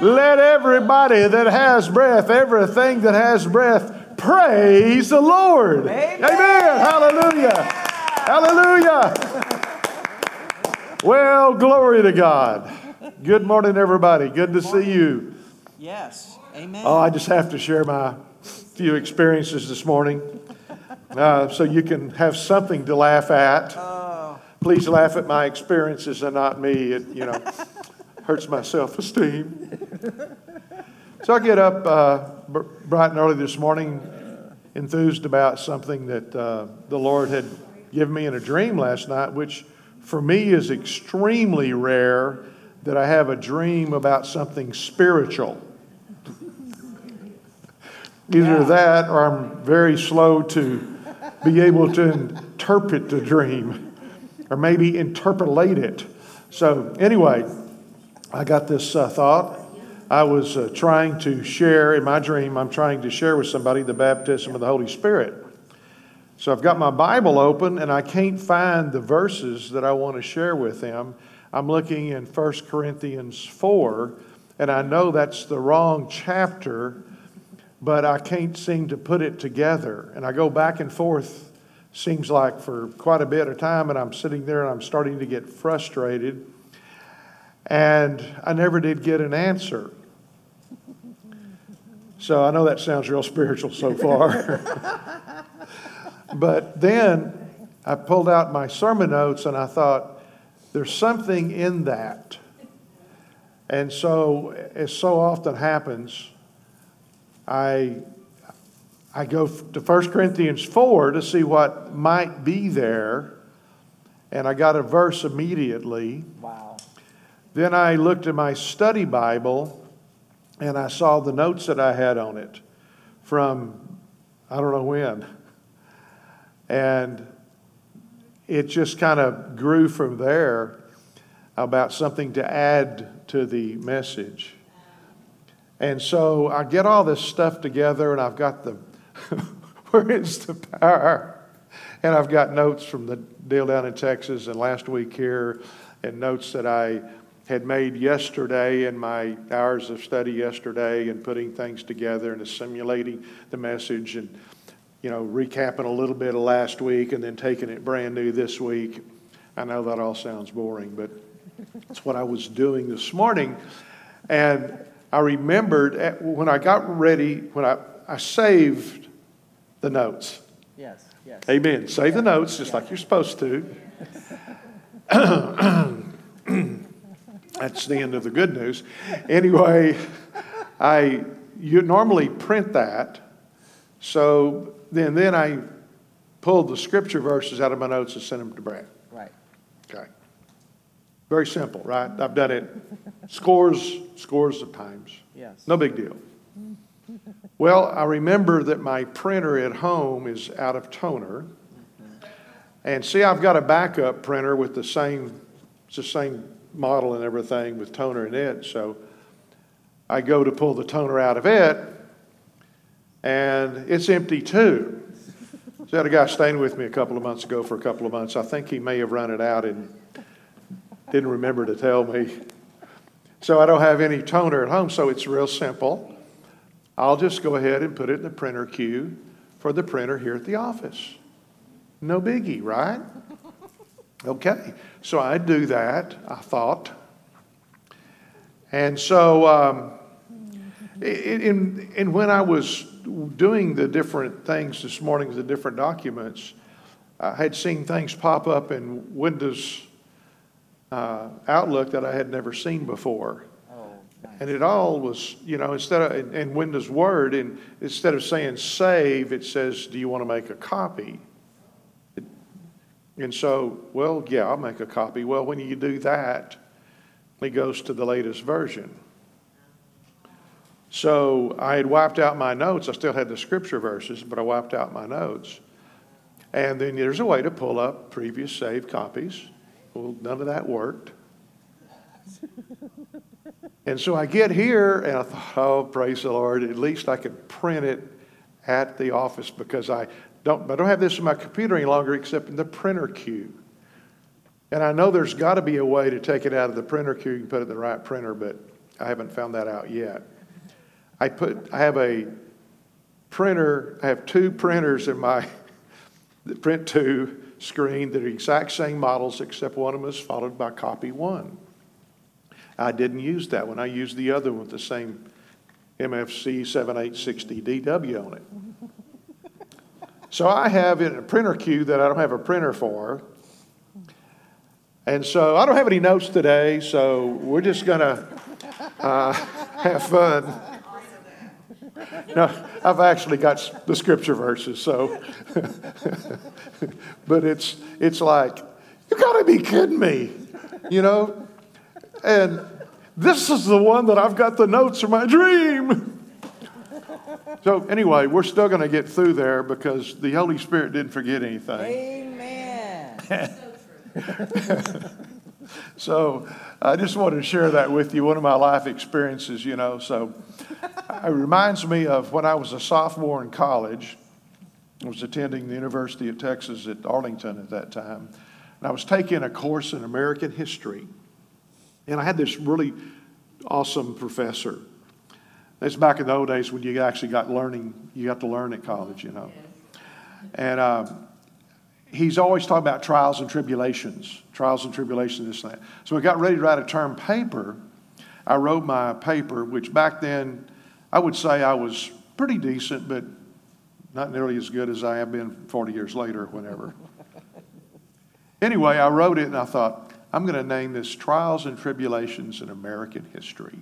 Let everybody that has breath, everything that has breath, praise the Lord. Amen. Amen. Hallelujah. Hallelujah. Well, glory to God. Good morning, everybody. Good to see you. Yes. Amen. Oh, I just have to share my few experiences this morning uh, so you can have something to laugh at. Oh, Please laugh at my experiences and not me. It, you know, hurts my self esteem. So I get up uh, bright and early this morning, enthused about something that uh, the Lord had given me in a dream last night, which for me is extremely rare that I have a dream about something spiritual. Either Yeah. that or I'm very slow to be able to interpret the dream or maybe interpolate it. So, anyway, I got this uh, thought. I was uh, trying to share, in my dream, I'm trying to share with somebody the baptism of the Holy Spirit. So I've got my Bible open and I can't find the verses that I want to share with them. I'm looking in 1 Corinthians 4, and I know that's the wrong chapter, but I can't seem to put it together. And I go back and forth, seems like for quite a bit of time, and I'm sitting there and I'm starting to get frustrated. And I never did get an answer. So I know that sounds real spiritual so far. But then I pulled out my sermon notes and I thought, there's something in that. And so, as so often happens, I, I go to 1 Corinthians 4 to see what might be there. And I got a verse immediately. wow. Then I looked at my study Bible and I saw the notes that I had on it from I don't know when. And it just kind of grew from there about something to add to the message. And so I get all this stuff together and I've got the where is the power? And I've got notes from the deal down in Texas and last week here and notes that I had made yesterday in my hours of study yesterday and putting things together and assimilating the message and you know recapping a little bit of last week and then taking it brand new this week. I know that all sounds boring, but that's what I was doing this morning. And I remembered at, when I got ready, when I, I saved the notes. Yes. Yes. Amen. Save the notes just like you're supposed to. That's the end of the good news. Anyway, I you normally print that. So then then I pulled the scripture verses out of my notes and sent them to Brad. Right. Okay. Very simple, right? I've done it scores, scores of times. Yes. No big deal. Well, I remember that my printer at home is out of toner. Mm-hmm. And see, I've got a backup printer with the same, it's the same model and everything with toner in it. So I go to pull the toner out of it, and it's empty too. So I had a guy staying with me a couple of months ago for a couple of months. I think he may have run it out and didn't remember to tell me. So I don't have any toner at home, so it's real simple. I'll just go ahead and put it in the printer queue for the printer here at the office. No biggie, right? Okay, so I do that, I thought. And so, um, in, in when I was doing the different things this morning with the different documents, I had seen things pop up in Windows uh, Outlook that I had never seen before. Oh, nice. And it all was, you know, instead of, in- in Windows Word, and instead of saying save, it says, do you want to make a copy? And so, well, yeah, I'll make a copy. Well, when you do that, it goes to the latest version. So I had wiped out my notes. I still had the scripture verses, but I wiped out my notes. And then there's a way to pull up previous saved copies. Well, none of that worked. And so I get here and I thought, oh, praise the Lord, at least I could print it at the office because I don't, I don't have this in my computer any longer except in the printer queue. And I know there's got to be a way to take it out of the printer queue and put it in the right printer, but I haven't found that out yet. I put, I have a printer, I have two printers in my print two screen that are exact same models, except one of them is followed by copy one. I didn't use that one. I used the other one with the same MFC 7860 DW on it. So I have in a printer queue that I don't have a printer for. And so I don't have any notes today, so we're just going to uh, have fun. No, I've actually got the scripture verses, so. but it's, it's like, you gotta be kidding me, you know? And this is the one that I've got the notes of my dream. So, anyway, we're still going to get through there because the Holy Spirit didn't forget anything. Amen. so, I just wanted to share that with you, one of my life experiences, you know. So, it reminds me of when I was a sophomore in college. I was attending the University of Texas at Arlington at that time. And I was taking a course in American history. And I had this really awesome professor. It's back in the old days when you actually got learning, you got to learn at college, you know. And uh, he's always talking about trials and tribulations, trials and tribulations, this and that. So I got ready to write a term paper. I wrote my paper, which back then I would say I was pretty decent, but not nearly as good as I have been 40 years later or whenever. anyway, I wrote it and I thought, I'm going to name this Trials and Tribulations in American History.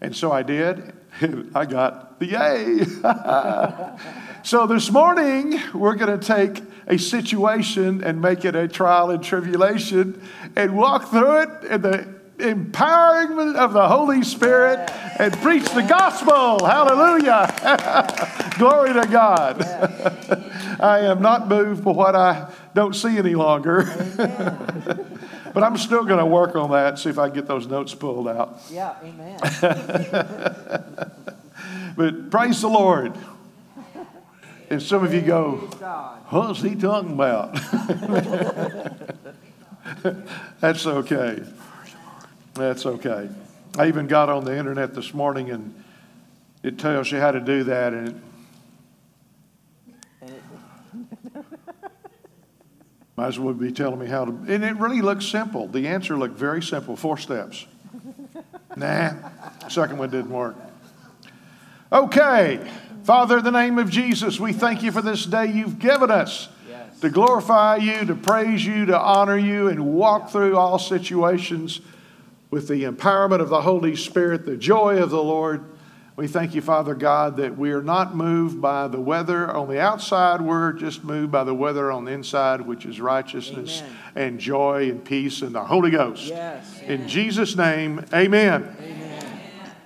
And so I did. I got the A. so this morning, we're going to take a situation and make it a trial and tribulation and walk through it in the empowerment of the Holy Spirit and preach the gospel. Hallelujah. Glory to God. I am not moved by what I don't see any longer. But I'm still going to work on that and see if I can get those notes pulled out. Yeah, amen. but praise the Lord. And some of you go, What's he talking about? That's okay. That's okay. I even got on the internet this morning and it tells you how to do that. And it, And it, might as well be telling me how to. And it really looks simple. The answer looked very simple four steps. nah, second one didn't work. Okay. Father, in the name of Jesus, we thank you for this day you've given us yes. to glorify you, to praise you, to honor you, and walk through all situations with the empowerment of the Holy Spirit, the joy of the Lord. We thank you, Father God, that we are not moved by the weather on the outside. We're just moved by the weather on the inside, which is righteousness Amen. and joy and peace and the Holy Ghost. Yes. In Jesus' name, amen. Amen.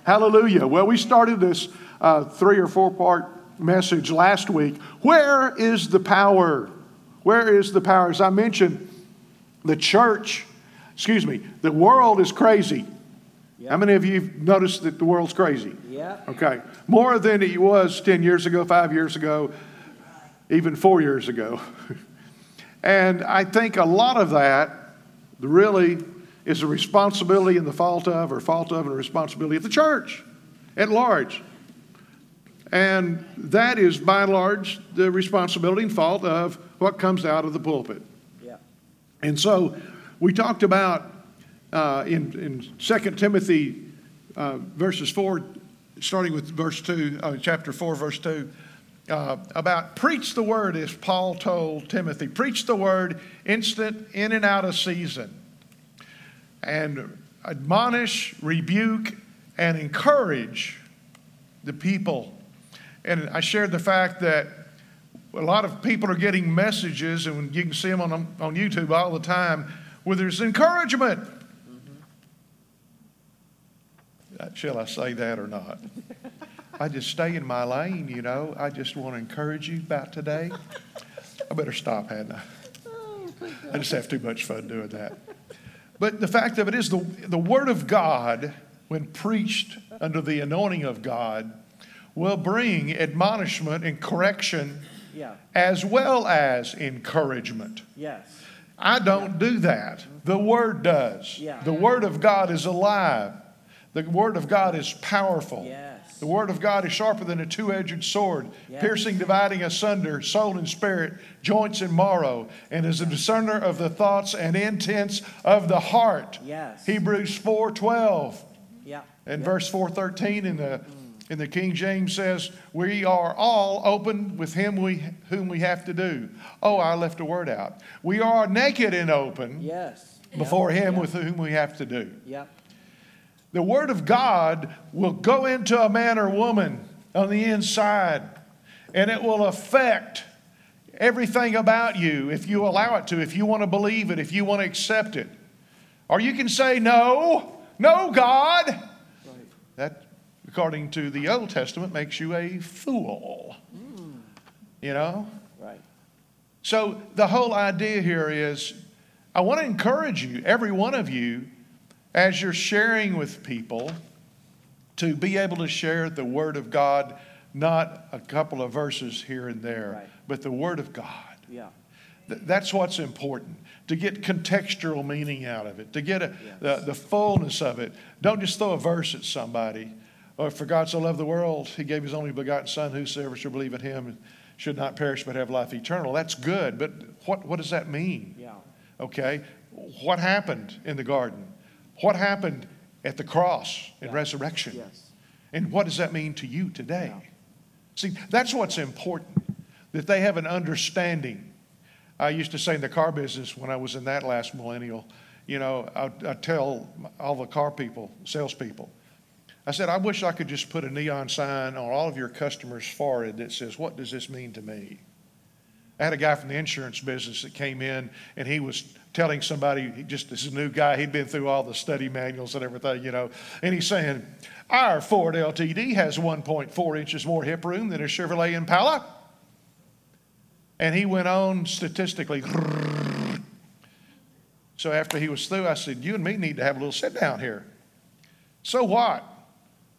Hallelujah. Well, we started this uh, three or four part message last week. Where is the power? Where is the power? As I mentioned, the church, excuse me, the world is crazy. How many of you have noticed that the world's crazy? Yeah. Okay. More than it was 10 years ago, five years ago, even four years ago. and I think a lot of that really is a responsibility and the fault of, or fault of, and a responsibility of the church at large. And that is by and large the responsibility and fault of what comes out of the pulpit. Yeah. And so we talked about uh, in, in 2 Timothy uh, verses 4, starting with verse 2, uh, chapter 4, verse 2, uh, about preach the word, as Paul told Timothy. Preach the word instant, in and out of season. And admonish, rebuke, and encourage the people. And I shared the fact that a lot of people are getting messages, and you can see them on, on YouTube all the time, where there's encouragement. Uh, Shall I say that or not? I just stay in my lane, you know. I just want to encourage you about today. I better stop, hadn't I? I just have too much fun doing that. But the fact of it is, the, the Word of God, when preached under the anointing of God, will bring admonishment and correction Yeah. as well as encouragement. Yes. I don't do that. The Word does. Yeah. The Word of God is alive. The Word of God is powerful. Yes. The Word of God is sharper than a two edged sword, Yes. piercing, dividing asunder soul and spirit, joints and marrow, and is a discerner of the thoughts and intents of the heart. Yes. Hebrews 4:12 Yeah. and yeah. verse 413 in the in the King James says, "We are all open with him we whom we have to do." Oh, I left a word out. We are naked and open Yes. before Yeah. him with whom we have to do. Yeah. The Word of God will go into a man or woman on the inside, and it will affect everything about you if you allow it to, if you want to believe it, if you want to accept it. Or you can say, No, no, God. Right. That, according to the Old Testament, makes you a fool. Mm. You know? Right. So the whole idea here is I want to encourage you, every one of you, as you're sharing with people, to be able to share the Word of God, not a couple of verses here and there, Right. but the Word of God. Yeah. Th- That's what's important to get contextual meaning out of it, to get a, Yes. the, the fullness of it. Don't just throw a verse at somebody. Or for God so loved the world, he gave his only begotten Son, whosoever shall believe in him should not perish but have life eternal. That's good, but what, what does that mean? Yeah. Okay? What happened in the garden? What happened at the cross and Yeah. resurrection? Yes. And what does that mean to you today? Yeah. See, that's what's important, that they have an understanding. I used to say in the car business when I was in that last millennial, you know, I, I tell all the car people, salespeople, I said, I wish I could just put a neon sign on all of your customers' forehead that says, What does this mean to me? I had a guy from the insurance business that came in and he was telling somebody, he just this a new guy, he'd been through all the study manuals and everything, you know, and he's saying, Our Ford LTD has 1.4 inches more hip room than a Chevrolet Impala. And he went on statistically. So after he was through, I said, You and me need to have a little sit down here. So what?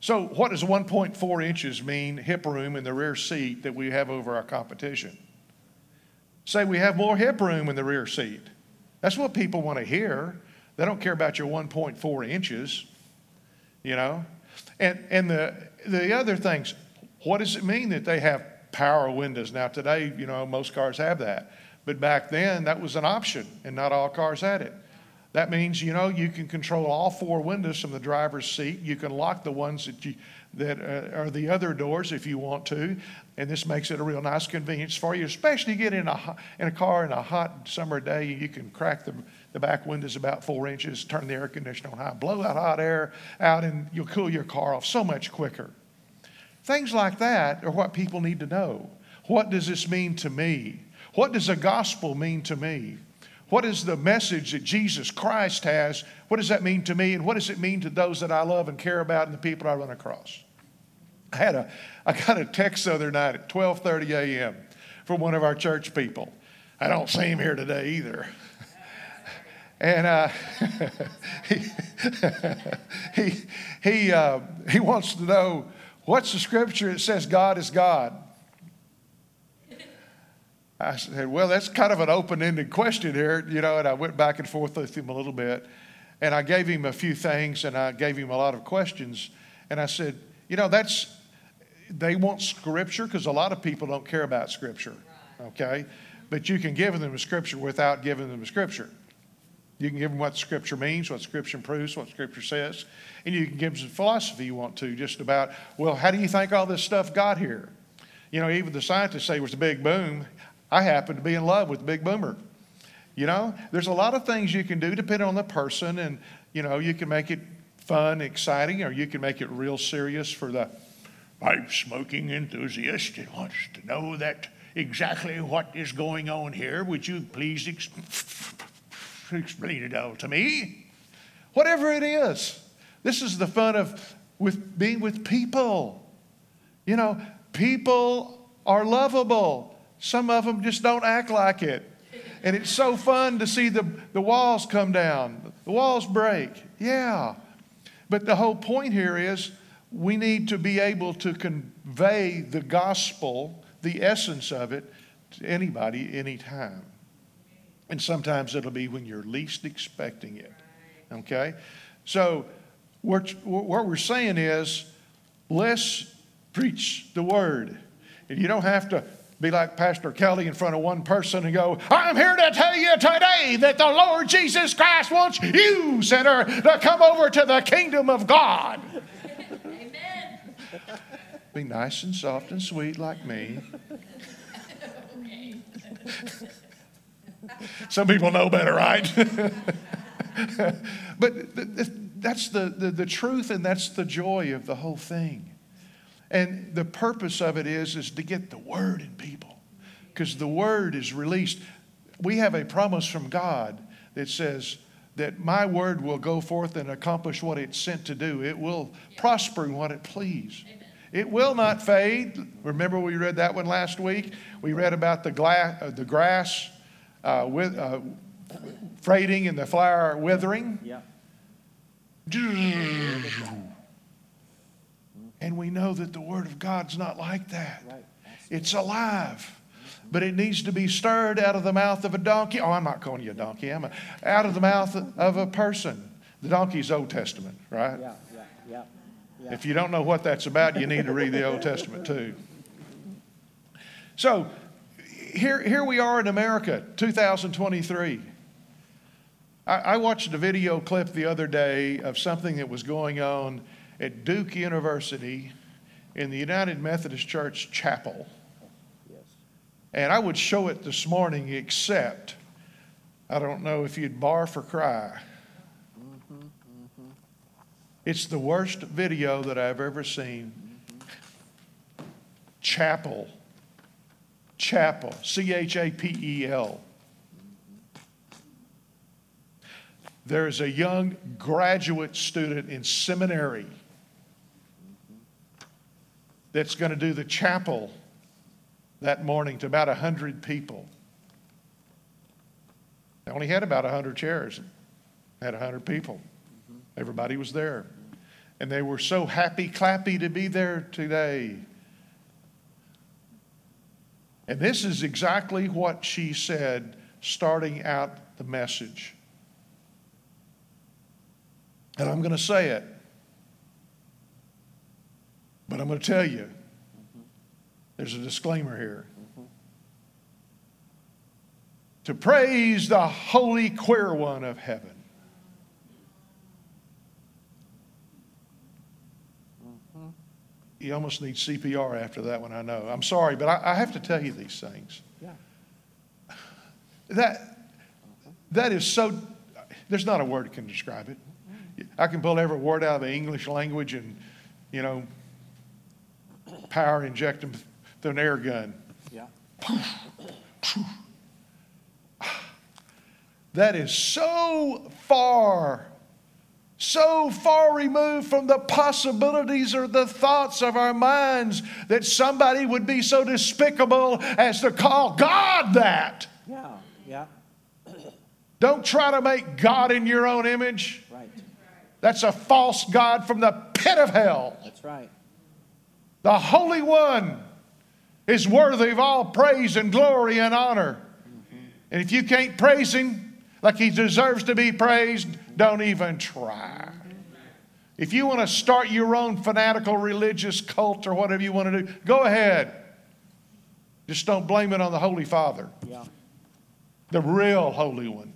So, what does 1.4 inches mean, hip room in the rear seat, that we have over our competition? Say we have more hip room in the rear seat. That's what people want to hear. They don't care about your 1.4 inches, you know? And, and the, the other things, what does it mean that they have power windows? Now, today, you know, most cars have that. But back then, that was an option, and not all cars had it. That means, you know, you can control all four windows from the driver's seat. You can lock the ones that, you, that uh, are the other doors if you want to. And this makes it a real nice convenience for you, especially get in a, in a car in a hot summer day. You can crack the, the back windows about four inches, turn the air conditioner on high, blow that hot air out, and you'll cool your car off so much quicker. Things like that are what people need to know. What does this mean to me? What does the gospel mean to me? What is the message that Jesus Christ has? What does that mean to me? And what does it mean to those that I love and care about and the people I run across? I had a, I got a text the other night at 12:30 a.m. from one of our church people. I don't see him here today either. And uh, he, he, uh, he wants to know what's the scripture that says God is God? I said, Well, that's kind of an open ended question here, you know, and I went back and forth with him a little bit. And I gave him a few things and I gave him a lot of questions. And I said, You know, that's, they want scripture because a lot of people don't care about scripture, okay? But you can give them a scripture without giving them a scripture. You can give them what Scripture means, what Scripture proves, what Scripture says, and you can give them some philosophy you want to, just about, well, how do you think all this stuff got here? You know, even the scientists say it was the big boom. I happen to be in love with big boomer. You know, there's a lot of things you can do depending on the person, and, you know, you can make it fun, exciting, or you can make it real serious for the pipe smoking enthusiast who wants to know that exactly what is going on here. Would you please ex- explain it all to me? Whatever it is, this is the fun of with being with people. You know, people are lovable. Some of them just don't act like it. And it's so fun to see the, the walls come down, the walls break. Yeah. But the whole point here is we need to be able to convey the gospel, the essence of it, to anybody, anytime. And sometimes it'll be when you're least expecting it. Okay? So what, what we're saying is let's preach the word. And you don't have to be like Pastor Kelly in front of one person and go, I'm here to tell you today that the Lord Jesus Christ wants you, sinner, to come over to the kingdom of God. Amen. Be nice and soft and sweet like me. Some people know better, right? but that's the, the, the truth and that's the joy of the whole thing. And the purpose of it is, is to get the word in people because the word is released. We have a promise from God that says that my word will go forth and accomplish what it's sent to do. It will prosper in what it please. It will not fade. Remember, we read that one last week. We read about the, glass, uh, the grass uh, with, uh, fading and the flower withering. Yeah. And we know that the Word of God's not like that. It's alive. But it needs to be stirred out of the mouth of a donkey. Oh, I'm not calling you a donkey. I'm a, out of the mouth of a person. The donkey's Old Testament, right? Yeah, yeah, yeah, yeah. If you don't know what that's about, you need to read the Old Testament too. So here, here we are in America, 2023. I, I watched a video clip the other day of something that was going on at Duke University in the United Methodist Church chapel. Yes. And I would show it this morning, except I don't know if you'd barf or cry. Mm-hmm, mm-hmm. It's the worst video that I've ever seen. Mm-hmm. Chapel. Chapel. C H A P E L. There's a young graduate student in seminary that's going to do the chapel that morning to about 100 people. They only had about 100 chairs, had 100 people. Mm-hmm. Everybody was there. And they were so happy, clappy to be there today. And this is exactly what she said starting out the message. And I'm going to say it. But I'm going to tell you there's a disclaimer here. To praise the Holy Queer One of heaven. You almost need CPR after that one, I know. I'm sorry, but I, I have to tell you these things. Yeah. That, that is so, there's not a word that can describe it. I can pull every word out of the English language and, you know, power inject them through an air gun. Yeah. That is so far, so far removed from the possibilities or the thoughts of our minds that somebody would be so despicable as to call God that. Yeah, yeah. Don't try to make God in your own image. Right. That's a false God from the pit of hell. That's right. The Holy One is worthy of all praise and glory and honor. And if you can't praise Him like He deserves to be praised, don't even try. If you want to start your own fanatical religious cult or whatever you want to do, go ahead. Just don't blame it on the Holy Father, yeah. the real Holy One.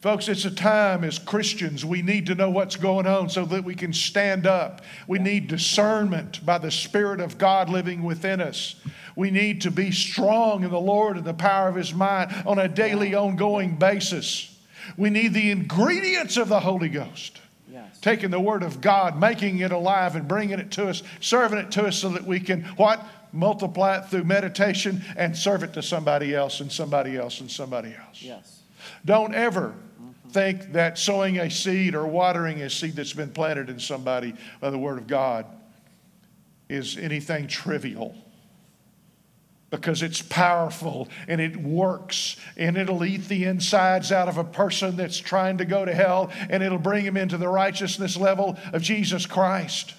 Folks, it's a time as Christians we need to know what's going on so that we can stand up. We need discernment by the Spirit of God living within us. We need to be strong in the Lord and the power of His mind on a daily, ongoing basis. We need the ingredients of the Holy Ghost. Yes. Taking the Word of God, making it alive, and bringing it to us, serving it to us so that we can what? Multiply it through meditation and serve it to somebody else and somebody else and somebody else. Yes. Don't ever think that sowing a seed or watering a seed that's been planted in somebody by the Word of God is anything trivial because it's powerful and it works and it'll eat the insides out of a person that's trying to go to hell and it'll bring him into the righteousness level of Jesus Christ.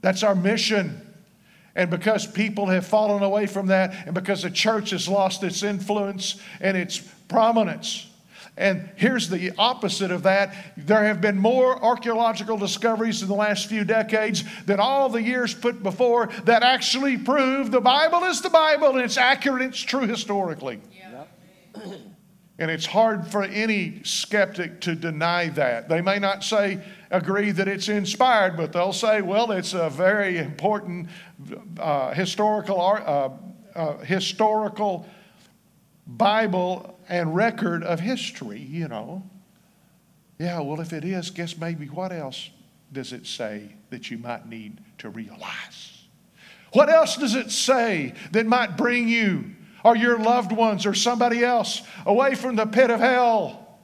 That's our mission. And because people have fallen away from that, and because the church has lost its influence and its prominence, And here's the opposite of that. There have been more archaeological discoveries in the last few decades than all the years put before that actually prove the Bible is the Bible and it's accurate, it's true historically. Yep. And it's hard for any skeptic to deny that. They may not say, agree that it's inspired, but they'll say, well, it's a very important uh, historical, uh, uh, historical Bible and record of history, you know. Yeah, well, if it is, guess maybe what else does it say that you might need to realize? What else does it say that might bring you or your loved ones or somebody else away from the pit of hell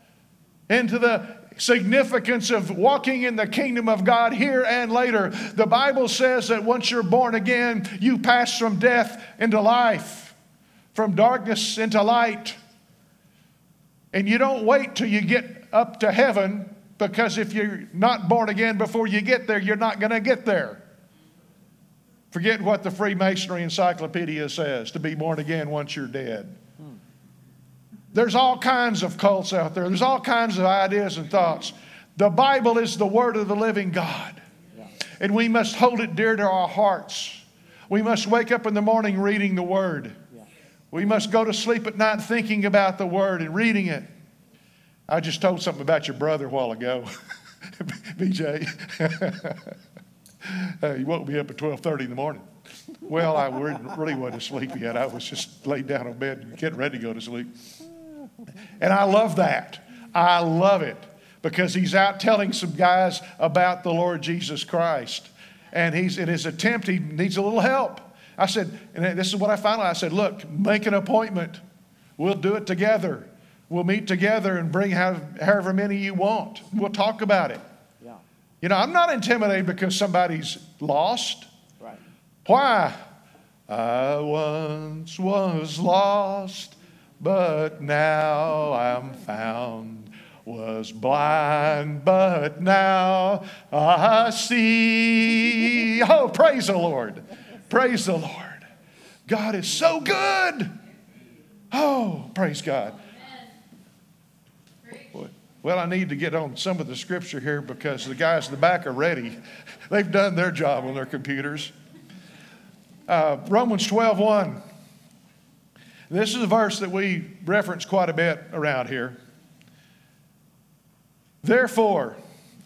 into the significance of walking in the kingdom of God here and later? The Bible says that once you're born again, you pass from death into life, from darkness into light. And you don't wait till you get up to heaven because if you're not born again before you get there, you're not going to get there. Forget what the Freemasonry Encyclopedia says to be born again once you're dead. There's all kinds of cults out there, there's all kinds of ideas and thoughts. The Bible is the Word of the living God, and we must hold it dear to our hearts. We must wake up in the morning reading the Word. We must go to sleep at night thinking about the Word and reading it. I just told something about your brother a while ago, BJ. he woke me up at 12.30 in the morning. Well, I really wasn't asleep yet. I was just laid down on bed getting ready to go to sleep. And I love that. I love it because he's out telling some guys about the Lord Jesus Christ. And he's in his attempt, he needs a little help. I said, and this is what I found out. I said, look, make an appointment. We'll do it together. We'll meet together and bring however many you want. We'll talk about it. Yeah. You know, I'm not intimidated because somebody's lost. Right. Why? I once was lost, but now I'm found. Was blind, but now I see. Oh, praise the Lord. Praise the Lord. God is so good. Oh, praise God. Well, I need to get on some of the scripture here because the guys in the back are ready. They've done their job on their computers. Uh, Romans 12 1. This is a verse that we reference quite a bit around here. Therefore,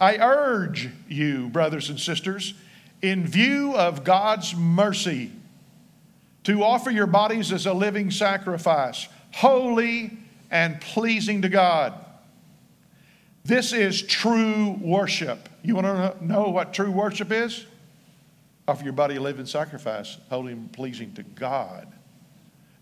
I urge you, brothers and sisters, in view of God's mercy, to offer your bodies as a living sacrifice, holy and pleasing to God. This is true worship. You want to know what true worship is? Offer your body a living sacrifice, holy and pleasing to God.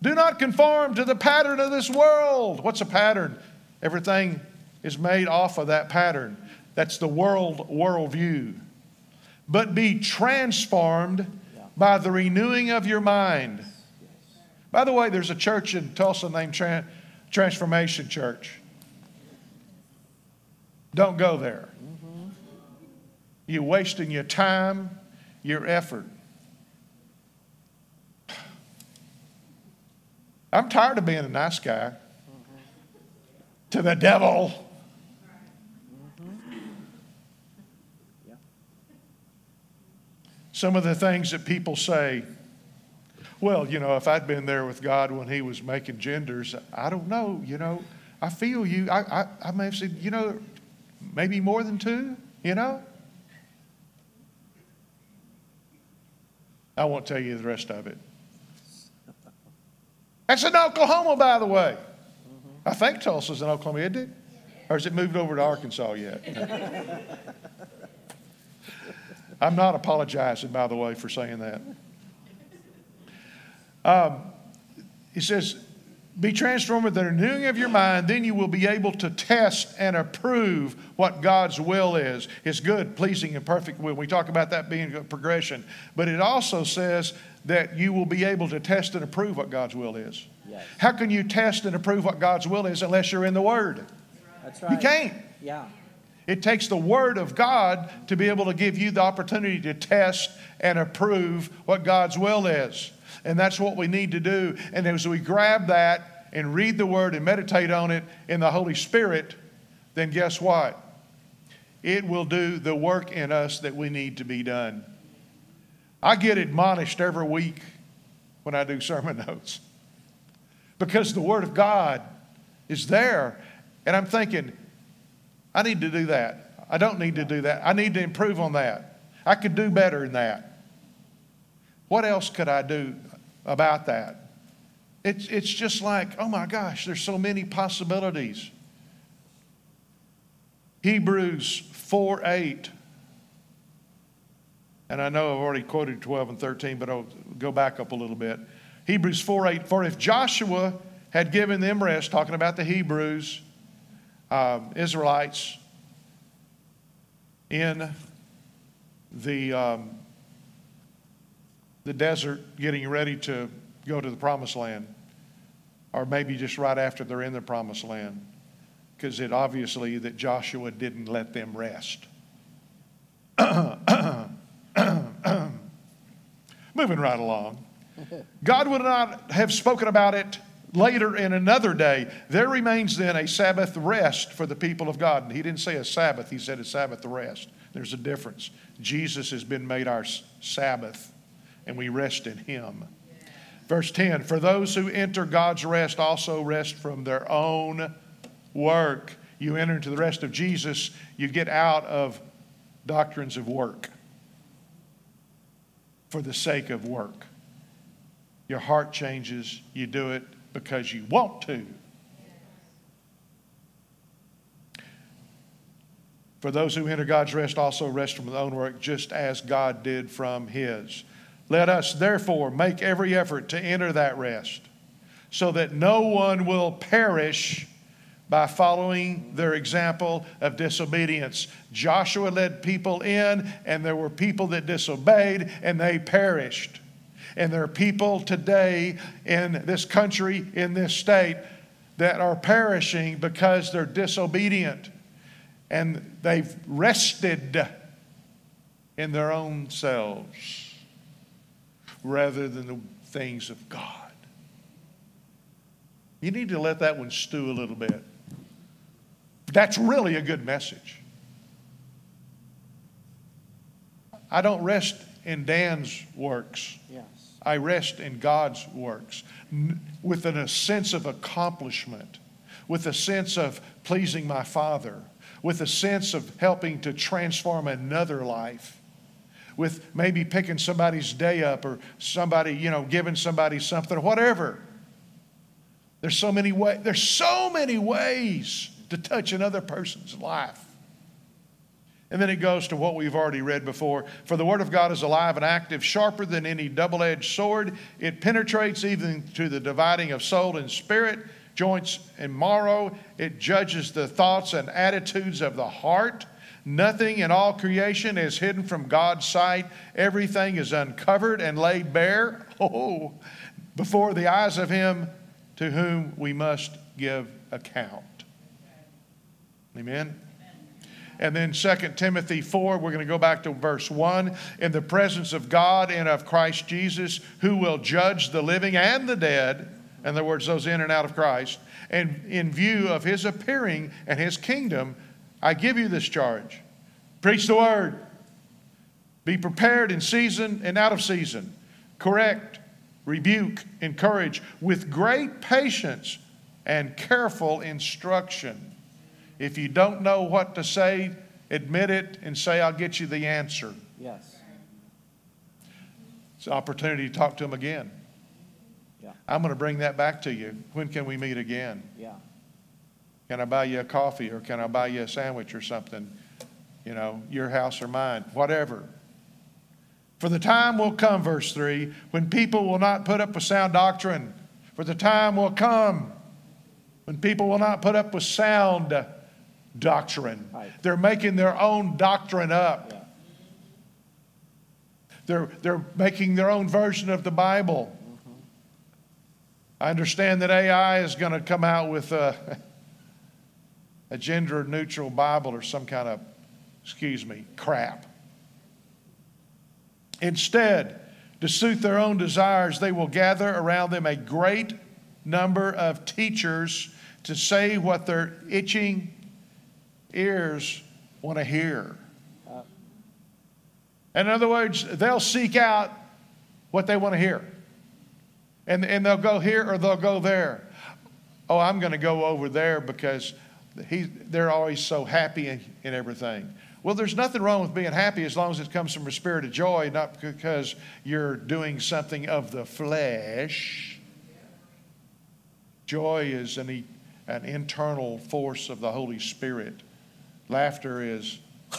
Do not conform to the pattern of this world. What's a pattern? Everything is made off of that pattern. That's the world worldview but be transformed by the renewing of your mind. By the way, there's a church in Tulsa named Transformation Church. Don't go there. You're wasting your time, your effort. I'm tired of being a nice guy to the devil. Some of the things that people say. Well, you know, if I'd been there with God when He was making genders, I don't know, you know, I feel you. I, I, I may have said, you know, maybe more than two, you know? I won't tell you the rest of it. That's in Oklahoma, by the way. I think Tulsa's in Oklahoma, isn't it? Or has it moved over to Arkansas yet? I'm not apologizing, by the way, for saying that. Um, he says, Be transformed with the renewing of your mind, then you will be able to test and approve what God's will is His good, pleasing, and perfect will. We talk about that being a progression. But it also says that you will be able to test and approve what God's will is. Yes. How can you test and approve what God's will is unless you're in the Word? That's right. You can't. Yeah. It takes the Word of God to be able to give you the opportunity to test and approve what God's will is. And that's what we need to do. And as we grab that and read the Word and meditate on it in the Holy Spirit, then guess what? It will do the work in us that we need to be done. I get admonished every week when I do sermon notes because the Word of God is there. And I'm thinking, I need to do that. I don't need to do that. I need to improve on that. I could do better than that. What else could I do about that? It's, it's just like, oh my gosh, there's so many possibilities. Hebrews 4 8. And I know I've already quoted 12 and 13, but I'll go back up a little bit. Hebrews 4 8. For if Joshua had given them rest, talking about the Hebrews, um, Israelites, in the, um, the desert getting ready to go to the promised land, or maybe just right after they're in the promised land, because it obviously that Joshua didn't let them rest. Moving right along. God would not have spoken about it later in another day. There remains then a Sabbath rest for the people of God. He didn't say a Sabbath, he said a Sabbath rest. There's a difference. Jesus has been made our Sabbath, and we rest in him. Verse 10 For those who enter God's rest also rest from their own work. You enter into the rest of Jesus, you get out of doctrines of work for the sake of work. Your heart changes, you do it because you want to. For those who enter God's rest also rest from their own work, just as God did from his. Let us therefore make every effort to enter that rest, so that no one will perish by following their example of disobedience. Joshua led people in, and there were people that disobeyed, and they perished. And there are people today in this country, in this state, that are perishing because they're disobedient and they've rested in their own selves rather than the things of God. You need to let that one stew a little bit. That's really a good message. I don't rest in Dan's works. Yes. I rest in God's works with a sense of accomplishment, with a sense of pleasing my Father, with a sense of helping to transform another life, with maybe picking somebody's day up or somebody, you know, giving somebody something, or whatever. There's so many ways, there's so many ways to touch another person's life. And then it goes to what we've already read before. For the Word of God is alive and active, sharper than any double edged sword. It penetrates even to the dividing of soul and spirit, joints and marrow. It judges the thoughts and attitudes of the heart. Nothing in all creation is hidden from God's sight. Everything is uncovered and laid bare oh, before the eyes of Him to whom we must give account. Amen. And then 2 Timothy 4, we're going to go back to verse 1. In the presence of God and of Christ Jesus, who will judge the living and the dead, in other words, those in and out of Christ, and in view of his appearing and his kingdom, I give you this charge preach the word, be prepared in season and out of season, correct, rebuke, encourage with great patience and careful instruction. If you don't know what to say, admit it and say, I'll get you the answer. Yes. It's an opportunity to talk to him again. Yeah. I'm going to bring that back to you. When can we meet again? Yeah. Can I buy you a coffee or can I buy you a sandwich or something? You know, your house or mine, whatever. For the time will come, verse 3, when people will not put up with sound doctrine. For the time will come when people will not put up with sound doctrine. Right. They're making their own doctrine up. Yeah. They're, they're making their own version of the Bible. Mm-hmm. I understand that AI is going to come out with a, a gender neutral Bible or some kind of, excuse me, crap. Instead, to suit their own desires, they will gather around them a great number of teachers to say what their itching ears want to hear. And in other words, they'll seek out what they want to hear. And, and they'll go here or they'll go there. Oh, I'm going to go over there because he, they're always so happy in, everything. Well, there's nothing wrong with being happy as long as it comes from a spirit of joy, not because you're doing something of the flesh. Joy is an, an internal force of the Holy Spirit. Laughter is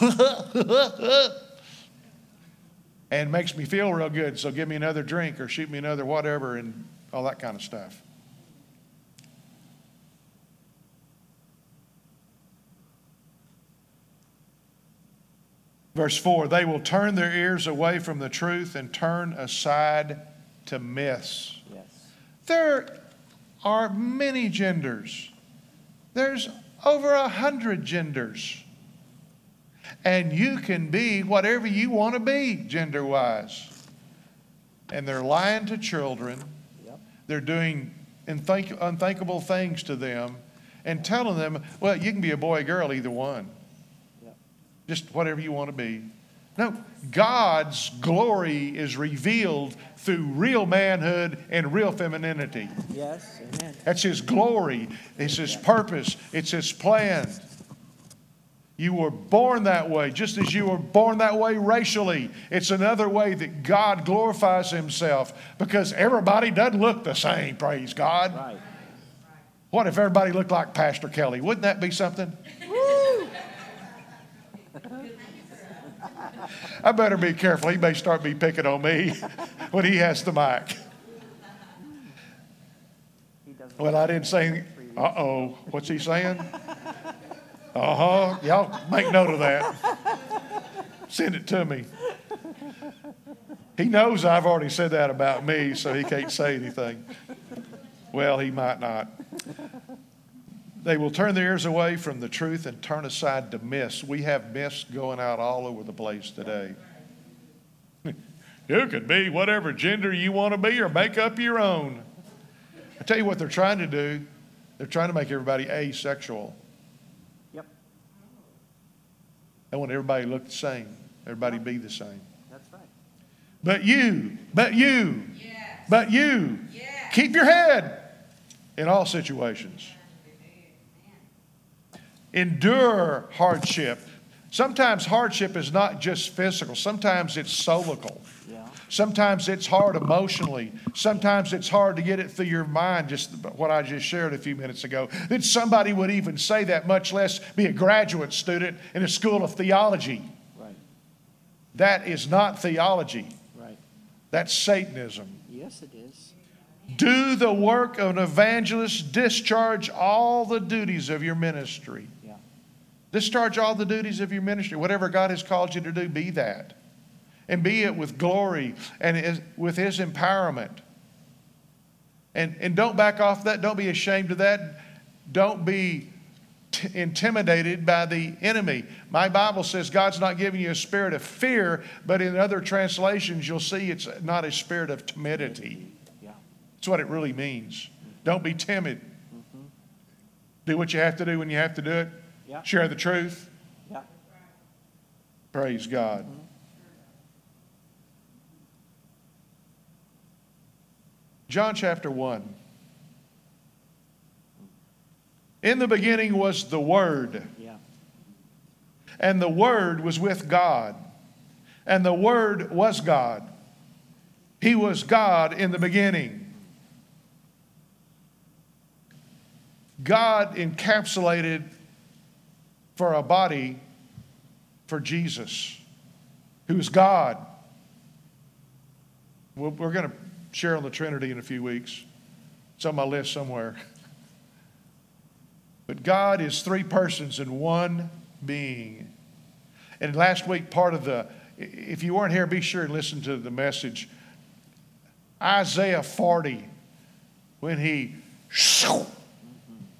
and makes me feel real good. So give me another drink or shoot me another whatever and all that kind of stuff. Verse 4 They will turn their ears away from the truth and turn aside to myths. Yes. There are many genders, there's over a hundred genders. And you can be whatever you want to be gender wise. And they're lying to children, Yep. they're doing unthink- unthinkable things to them and telling them, well, you can be a boy or girl, either one. Yep. Just whatever you want to be. No, God's glory is revealed through real manhood and real femininity. Yes. Amen. That's His glory, it's His purpose, it's His plan. You were born that way, just as you were born that way racially. It's another way that God glorifies Himself because everybody doesn't look the same, praise God. Right. What if everybody looked like Pastor Kelly? Wouldn't that be something? I better be careful. He may start be picking on me when he has the mic. He. Well, I didn't say, uh oh, what's he saying? Uh huh. Y'all make note of that. Send it to me. He knows I've already said that about me, so he can't say anything. Well, he might not. They will turn their ears away from the truth and turn aside to myths. We have myths going out all over the place today. You could be whatever gender you want to be or make up your own. I tell you what they're trying to do. They're trying to make everybody asexual. Yep. They want everybody to look the same, everybody be the same. That's right. But you, but you, but you, keep your head in all situations. Endure hardship. Sometimes hardship is not just physical, sometimes it's solical. Sometimes it's hard emotionally. Sometimes it's hard to get it through your mind, just what I just shared a few minutes ago. That somebody would even say that, much less be a graduate student in a school of theology. Right. That is not theology, Right. that's Satanism. Yes, it is. Do the work of an evangelist, discharge all the duties of your ministry. Yeah. Discharge all the duties of your ministry. Whatever God has called you to do, be that. And be it with glory and with His empowerment. And, and don't back off that. Don't be ashamed of that. Don't be t- intimidated by the enemy. My Bible says God's not giving you a spirit of fear, but in other translations, you'll see it's not a spirit of timidity. Yeah. That's what it really means. Don't be timid. Mm-hmm. Do what you have to do when you have to do it. Yeah. Share the truth. Yeah. Praise God. Mm-hmm. John chapter 1. In the beginning was the Word, Yeah. and the Word was with God, and the Word was God. He was God in the beginning. God encapsulated for a body for Jesus, who's God. We're we're going to share on the Trinity in a few weeks. It's on my list somewhere. But God is three persons in one being. And last week, part of the, if you weren't here, be sure and listen to the message. Isaiah 40, when he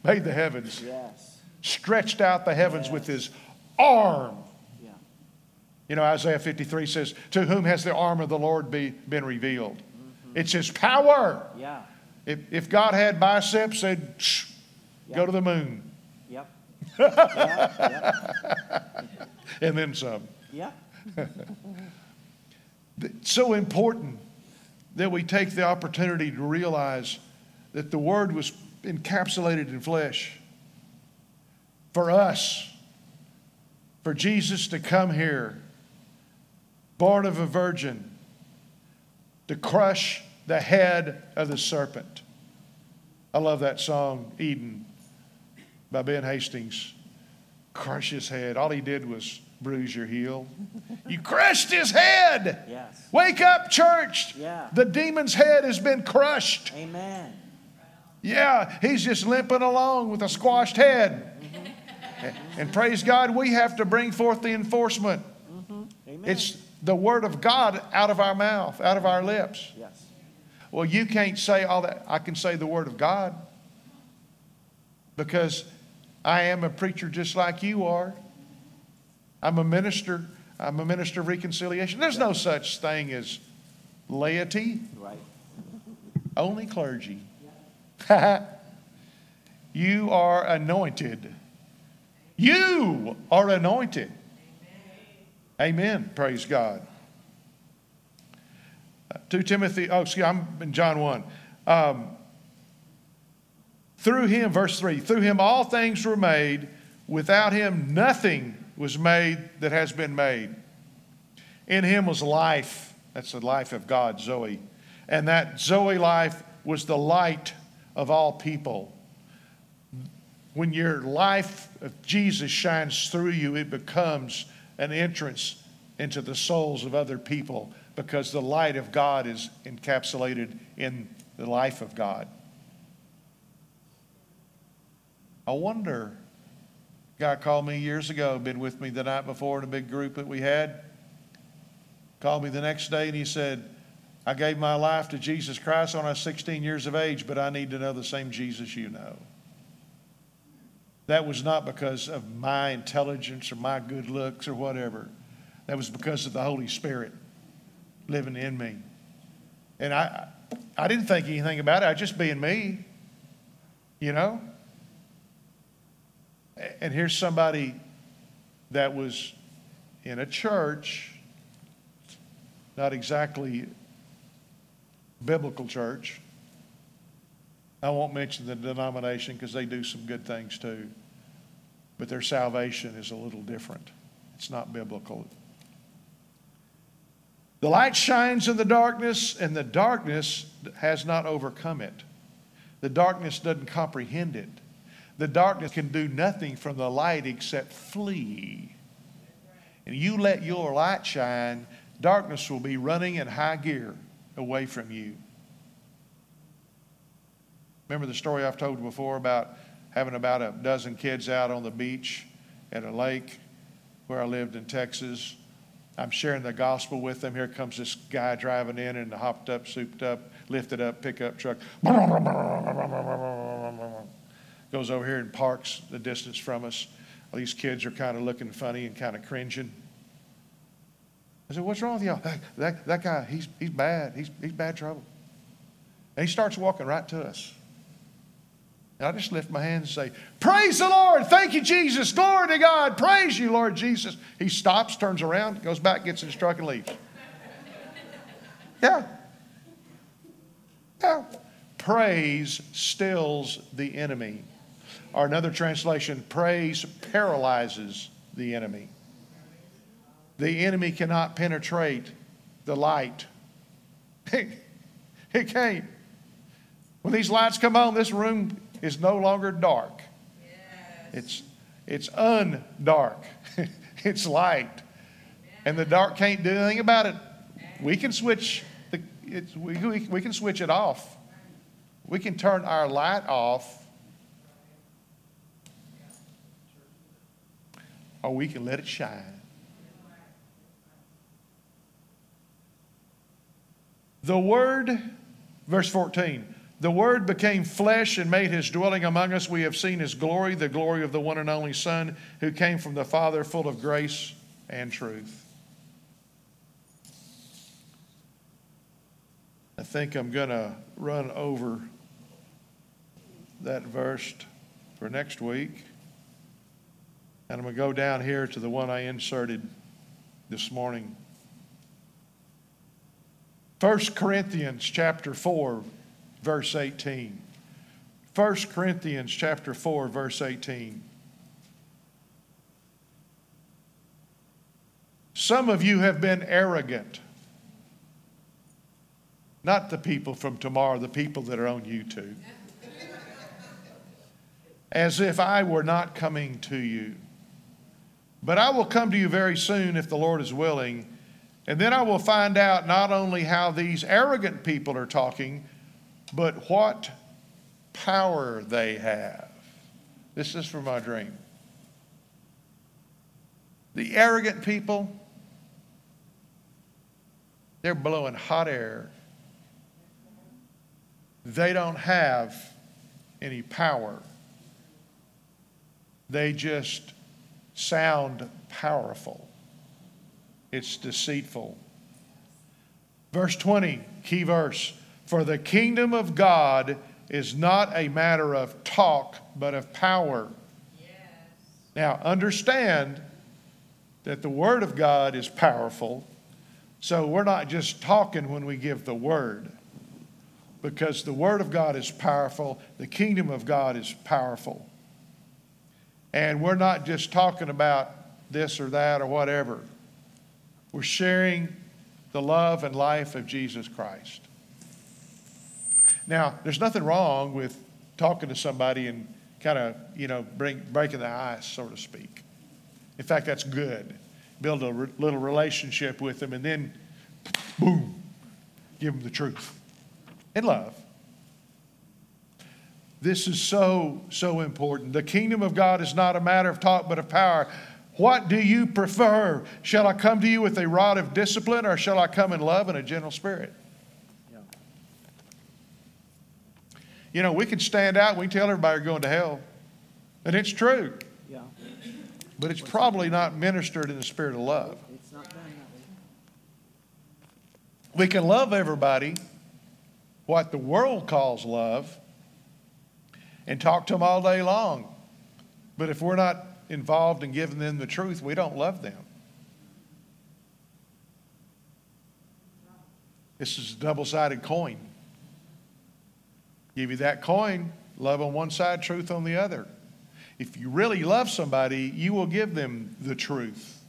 made the heavens, Yes. stretched out the heavens with his arm. Yeah. You know, Isaiah 53 says, To whom has the arm of the Lord be, been revealed? It's his power. Yeah. If, if God had biceps, they'd shh, go to the moon Yep. Yeah, and then some. yeah, It's so important that we take the opportunity to realize that the Word was encapsulated in flesh for us, for Jesus to come here, born of a virgin, to crush the head of the serpent. I love that song, Eden, by Ben Hastings. Crush his head. All he did was bruise your heel. You crushed his head. yes. Wake up, church. Yeah. The demon's head has been crushed. Amen. Yeah, he's just limping along with a squashed head. Mm-hmm. And praise God, we have to bring forth the enforcement. Mm-hmm. Amen. It's the word of God out of our mouth, out of our lips. Yes. Well, you can't say all that. I can say the word of God because I am a preacher just like you are. I'm a minister. I'm a minister of reconciliation. There's no such thing as laity, Right. only clergy. you are anointed. You are anointed. Amen. Praise God. Uh, 2 Timothy, oh, excuse I'm in John 1. Um, through him, verse 3, through him all things were made. Without him, nothing was made that has been made. In him was life. That's the life of God, Zoe. And that Zoe life was the light of all people. When your life of Jesus shines through you, it becomes an entrance into the souls of other people because the light of God is encapsulated in the life of God. I wonder, guy called me years ago, been with me the night before in a big group that we had. Called me the next day and he said, I gave my life to Jesus Christ when I was 16 years of age, but I need to know the same Jesus you know. That was not because of my intelligence or my good looks or whatever. That was because of the Holy Spirit living in me. And I, I didn't think anything about it. I just being me, you know? And here's somebody that was in a church, not exactly biblical church. I won't mention the denomination because they do some good things too. But their salvation is a little different. It's not biblical. The light shines in the darkness, and the darkness has not overcome it. The darkness doesn't comprehend it. The darkness can do nothing from the light except flee. And you let your light shine, darkness will be running in high gear away from you. Remember the story I've told before about having about a dozen kids out on the beach at a lake where I lived in Texas. I'm sharing the gospel with them. Here comes this guy driving in in a hopped up, souped up, lifted up pickup truck. Goes over here and parks the distance from us. All these kids are kind of looking funny and kind of cringing. I said, What's wrong with y'all? That, that, that guy, he's, he's bad. He's, he's bad trouble. And he starts walking right to us. And I just lift my hands and say, Praise the Lord. Thank you, Jesus. Glory to God. Praise you, Lord Jesus. He stops, turns around, goes back, gets in his truck, and leaves. Yeah. Yeah. Praise stills the enemy. Or another translation, praise paralyzes the enemy. The enemy cannot penetrate the light. It can't. When these lights come on, this room is no longer dark. It's it's undark. it's light. And the dark can't do anything about it. We can switch the it's, we, we, we can switch it off. We can turn our light off. Or we can let it shine. The Word, verse 14, the Word became flesh and made his dwelling among us. We have seen his glory, the glory of the one and only Son who came from the Father, full of grace and truth. I think I'm going to run over that verse for next week. And I'm going to go down here to the one I inserted this morning. 1 Corinthians chapter 4 verse 18. 1 Corinthians chapter 4 verse 18. Some of you have been arrogant. Not the people from tomorrow, the people that are on YouTube. As if I were not coming to you. But I will come to you very soon if the Lord is willing. And then I will find out not only how these arrogant people are talking, but what power they have. This is from my dream. The arrogant people, they're blowing hot air. They don't have any power. They just sound powerful. It's deceitful. Verse 20, key verse. For the kingdom of God is not a matter of talk, but of power. Yes. Now, understand that the Word of God is powerful. So we're not just talking when we give the Word, because the Word of God is powerful, the kingdom of God is powerful. And we're not just talking about this or that or whatever. We're sharing the love and life of Jesus Christ. Now, there's nothing wrong with talking to somebody and kind of, you know, breaking the ice, so to speak. In fact, that's good. Build a re- little relationship with them and then, boom, give them the truth in love. This is so, so important. The kingdom of God is not a matter of talk, but of power. What do you prefer? Shall I come to you with a rod of discipline, or shall I come in love and a gentle spirit? You know, we can stand out, we can tell everybody you're going to hell. And it's true. Yeah. But it's probably not ministered in the spirit of love. It's not done. We can love everybody, what the world calls love, and talk to them all day long. But if we're not involved in giving them the truth, we don't love them. This is a double sided coin. Give you that coin, love on one side, truth on the other. If you really love somebody, you will give them the truth.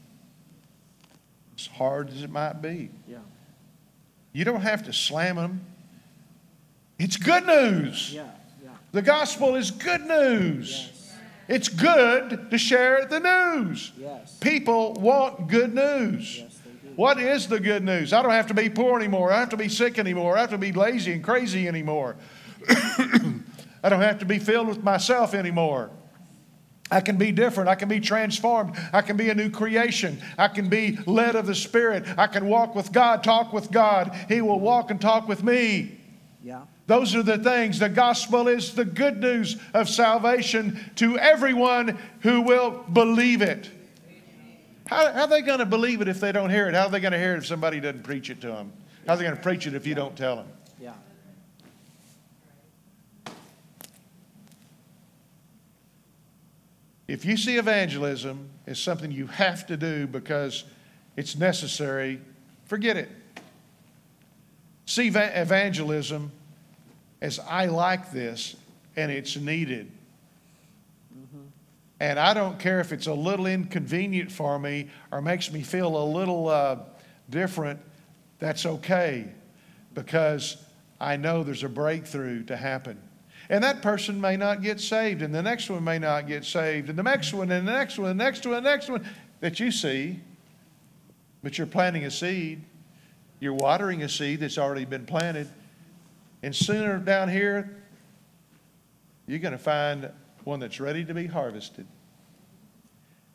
As hard as it might be. Yeah. You don't have to slam them. It's good news. Yeah. The gospel is good news. Yes. It's good to share the news. Yes. People want good news. Yes, what is the good news? I don't have to be poor anymore. I don't have to be sick anymore. I don't have to be lazy and crazy anymore. I don't have to be filled with myself anymore. I can be different. I can be transformed. I can be a new creation. I can be led of the Spirit. I can walk with God, talk with God. He will walk and talk with me. Yeah. Those are the things. The gospel is the good news of salvation to everyone who will believe it. How, how are they going to believe it if they don't hear it? How are they going to hear it if somebody doesn't preach it to them? How are they going to preach it if you don't tell them? If you see evangelism as something you have to do because it's necessary, forget it. See evangelism as I like this and it's needed. Mm-hmm. And I don't care if it's a little inconvenient for me or makes me feel a little uh, different, that's okay because I know there's a breakthrough to happen. And that person may not get saved, and the next one may not get saved, and the next one, and the next one, and the next one, and the next one that you see. But you're planting a seed, you're watering a seed that's already been planted. And sooner down here, you're going to find one that's ready to be harvested.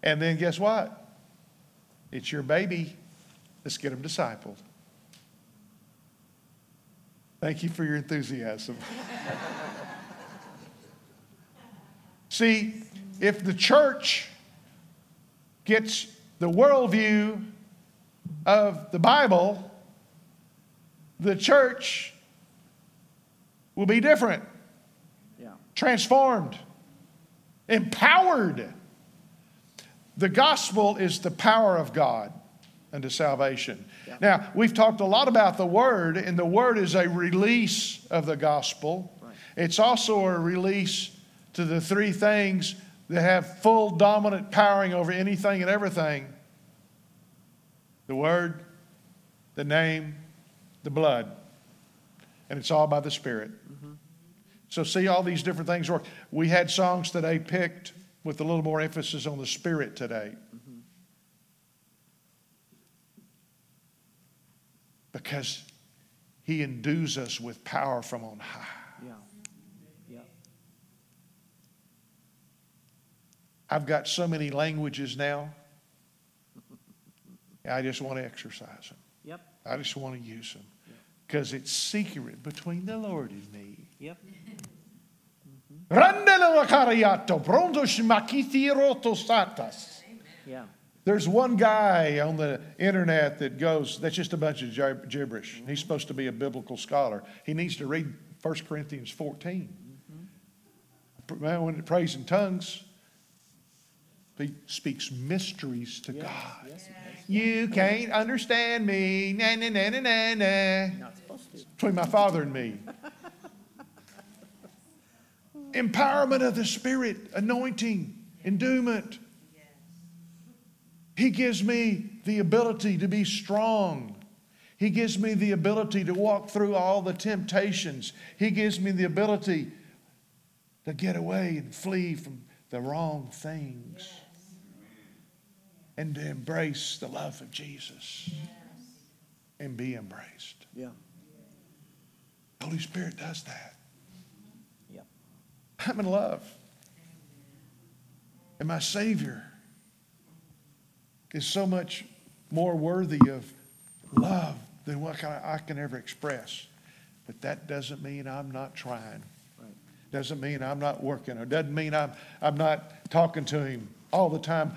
And then guess what? It's your baby. Let's get them discipled. Thank you for your enthusiasm. See, if the church gets the worldview of the Bible, the church will be different. Yeah. transformed, empowered. The gospel is the power of God unto salvation. Yeah. Now, we've talked a lot about the word, and the word is a release of the gospel. Right. It's also a release to the three things that have full dominant powering over anything and everything the word, the name, the blood. And it's all by the Spirit. Mm-hmm. So, see all these different things work. We had songs today picked with a little more emphasis on the Spirit today. Mm-hmm. Because He endues us with power from on high. Yeah. Yeah. I've got so many languages now. I just want to exercise them. Yep. I just want to use them. Because it's secret between the Lord and me. Yep. Randele wakariato, brondo shmakiti roto satas. Yeah. There's one guy on the internet that goes, that's just a bunch of gib- gibberish. Mm-hmm. He's supposed to be a biblical scholar. He needs to read 1 Corinthians 14. Mm-hmm. Man, when it prays in tongues, he speaks mysteries to Yes. God. Yes. You can't understand me. Na, na, na, na, na, na. Not to. Between my father and me. Empowerment of the Spirit, anointing, endowment. He gives me the ability to be strong. He gives me the ability to walk through all the temptations. He gives me the ability to get away and flee from the wrong things and to embrace the love of Jesus and be embraced. Yeah. Holy Spirit does that. Yep. I'm in love. And my Savior is so much more worthy of love than what I, can ever express. But that doesn't mean I'm not trying. Right. Doesn't mean I'm not working, or doesn't mean I'm, I'm not talking to Him all the time.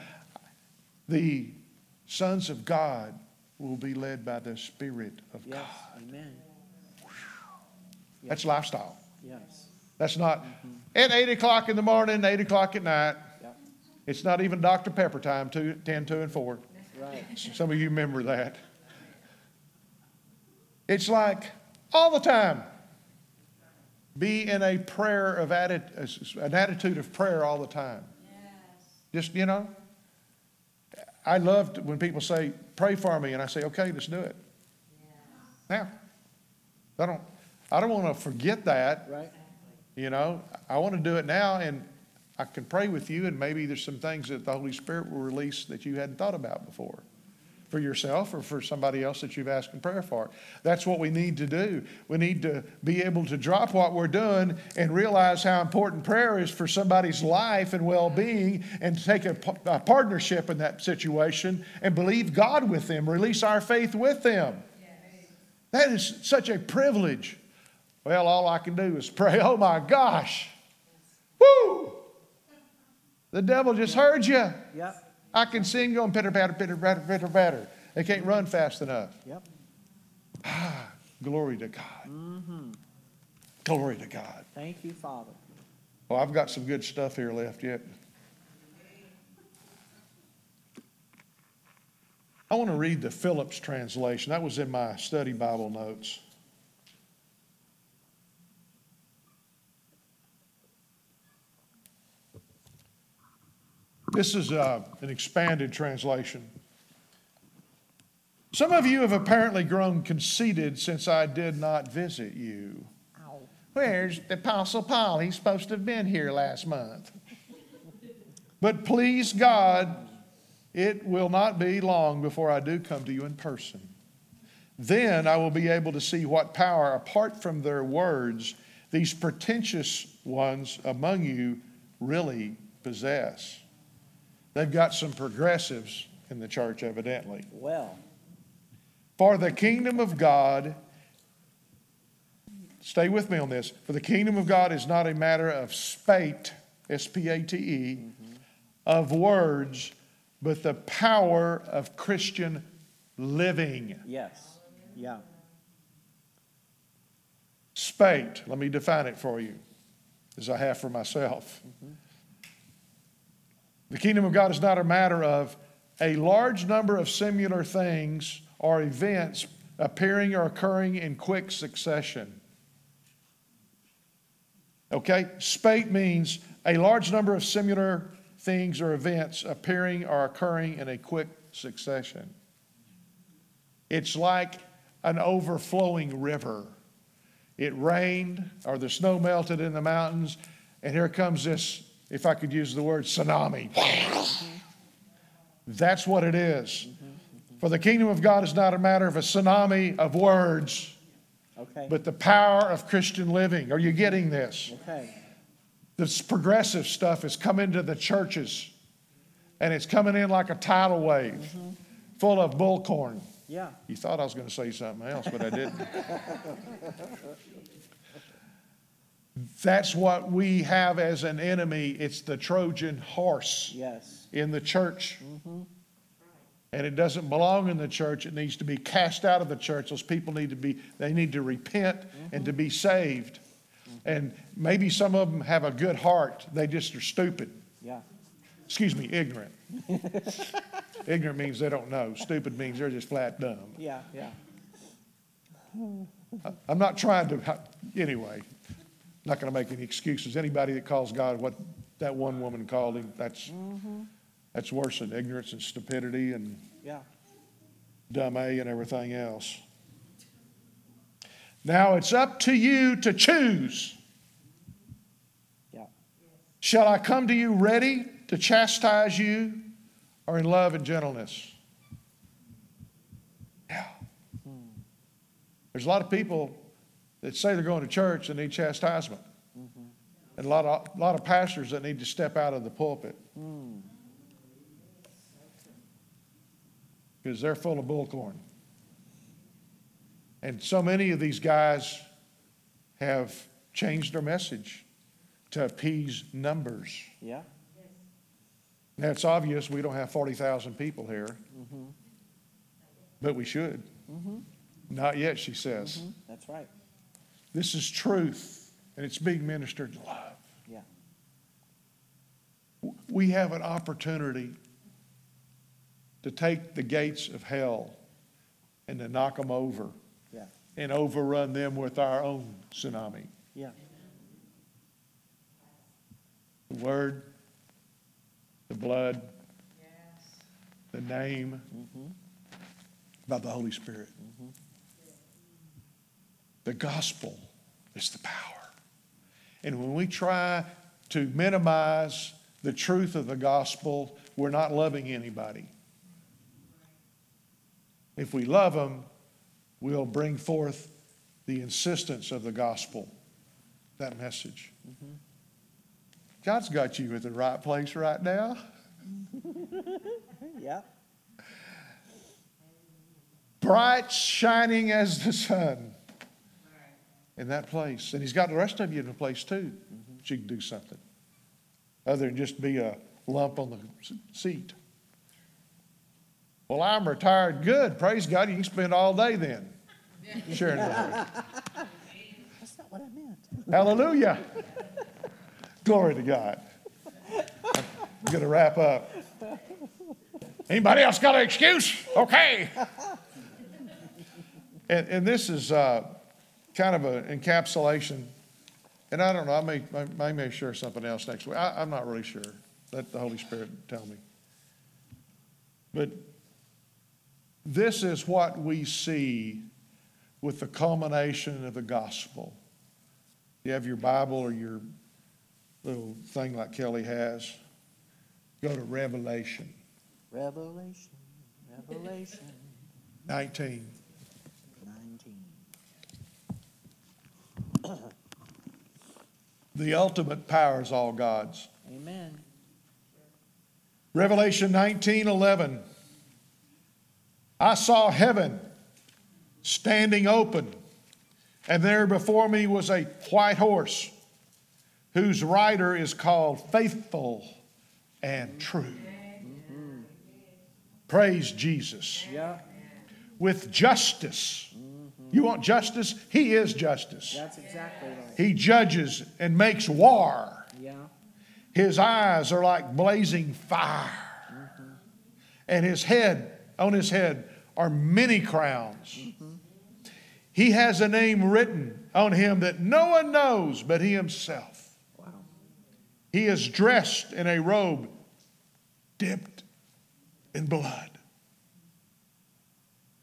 The sons of God will be led by the Spirit of Yes. God. Amen. That's lifestyle. Yes. That's not mm-hmm. at 8 o'clock in the morning, 8 o'clock at night. Yep. It's not even Dr. Pepper time, two, 10, 2, and 4. Right. Some of you remember that. It's like all the time. Be in a prayer of atti- uh, an attitude of prayer all the time. Yes. Just, you know, I love when people say, pray for me, and I say, okay, let's do it. Now, I don't, I don't want to forget that. Right. You know, I want to do it now, and I can pray with you, and maybe there's some things that the Holy Spirit will release that you hadn't thought about before for yourself or for somebody else that you've asked in prayer for. That's what we need to do. We need to be able to drop what we're doing and realize how important prayer is for somebody's life and well being and take a partnership in that situation and believe God with them, release our faith with them. That is such a privilege. Well, all I can do is pray. Oh my gosh. Woo! The devil just heard you. Yep. I can sing going pitter patter, pitter patter, pitter patter. They can't run fast enough. Yep. Ah, Glory to God. mhm Glory to God. Thank you, Father. Oh, I've got some good stuff here left yet. I want to read the Phillips translation. That was in my study Bible notes. This is uh, an expanded translation. Some of you have apparently grown conceited since I did not visit you. Ow. Where's the Apostle Paul? He's supposed to have been here last month. But please God, it will not be long before I do come to you in person. Then I will be able to see what power, apart from their words, these pretentious ones among you really possess. They've got some progressives in the church, evidently. Well. For the kingdom of God, stay with me on this. For the kingdom of God is not a matter of spate, S P A T E, mm-hmm. of words, but the power of Christian living. Yes. Yeah. Spate, let me define it for you. as I have for myself. Mm-hmm. The kingdom of God is not a matter of a large number of similar things or events appearing or occurring in quick succession. Okay? Spate means a large number of similar things or events appearing or occurring in a quick succession. It's like an overflowing river. It rained, or the snow melted in the mountains, and here comes this, if I could use the word tsunami. That's what it is. For the kingdom of God is not a matter of a tsunami of words, Okay. but the power of Christian living. Are you getting this? Okay. This progressive stuff is coming to the churches, and it's coming in like a tidal wave mm-hmm. full of bullcorn. Yeah. You thought I was going to say something else, but I didn't. That's what we have as an enemy. It's the Trojan horse Yes. in the church. Mm-hmm. And it doesn't belong in the church. It needs to be cast out of the church. Those people need to be, they need to repent and to mm-hmm. be saved. Mm-hmm. And maybe some of them have a good heart. They just are stupid. Yeah. Excuse me, ignorant. ignorant means they don't know. Stupid means they're just flat dumb. Yeah. Yeah. I'm not trying to, anyway, not going to make any excuses. Anybody that calls God what that one woman called him, that's, that's worse than ignorance and stupidity and Yeah. dumb A and everything else. Now it's up to you to choose. Yeah. Shall I come to you ready to chastise you or in love and gentleness? Yeah. Hmm. There's a lot of people that say they're going to church and need chastisement. Mm-hmm. And a lot of, a lot of pastors that need to step out of the pulpit mm. because they're full of bullcorn. And so many of these guys have changed their message to appease numbers. Yeah. Now, it's obvious we don't have 40,000 people here, mm-hmm. but we should. Mm-hmm. Not yet, she says. That's right. This is truth, and it's being ministered to love. Yeah. We have an opportunity to take the gates of hell and to knock them over Yeah. and overrun them with our own tsunami. Yeah. The word, the blood, yes. the name, Mm. by the Holy Spirit. The gospel is the power. And when we try to minimize the truth of the gospel, we're not loving anybody. If we love them, we'll bring forth the insistence of the gospel, that message. Mm-hmm. God's got you at the right place right now. Yeah. bright, shining as the sun in that place. And He's got the rest of you in a place too. that you can do something other than just be a lump on the seat. Well, I'm retired. Good. Praise God. You can spend all day then sharing. That's not what I meant. Hallelujah. Glory to God. I'm going to wrap up. Anybody else got an excuse? Okay. And, and this is uh, kind of an encapsulation. And I don't know, I may, I may share something else next week. I, I'm not really sure. Let the Holy Spirit tell me. But this is what we see with the culmination of the gospel. You have your Bible or your little thing like Kelly has. Go to Revelation Revelation. Revelation 19. 19. The ultimate power is all God's. Amen. Revelation 19 11. I saw heaven standing open, and there before me was a white horse, whose rider is called Faithful and True. Praise Jesus. Yeah. With justice mm. You want justice? He is justice. That's exactly right. He judges and makes war. Yeah. His eyes are like blazing fire. Mm-hmm. And his head, on his head, are many crowns. Mm-hmm. He has a name written on him that no one knows but he himself. Wow. He is dressed in a robe dipped in blood.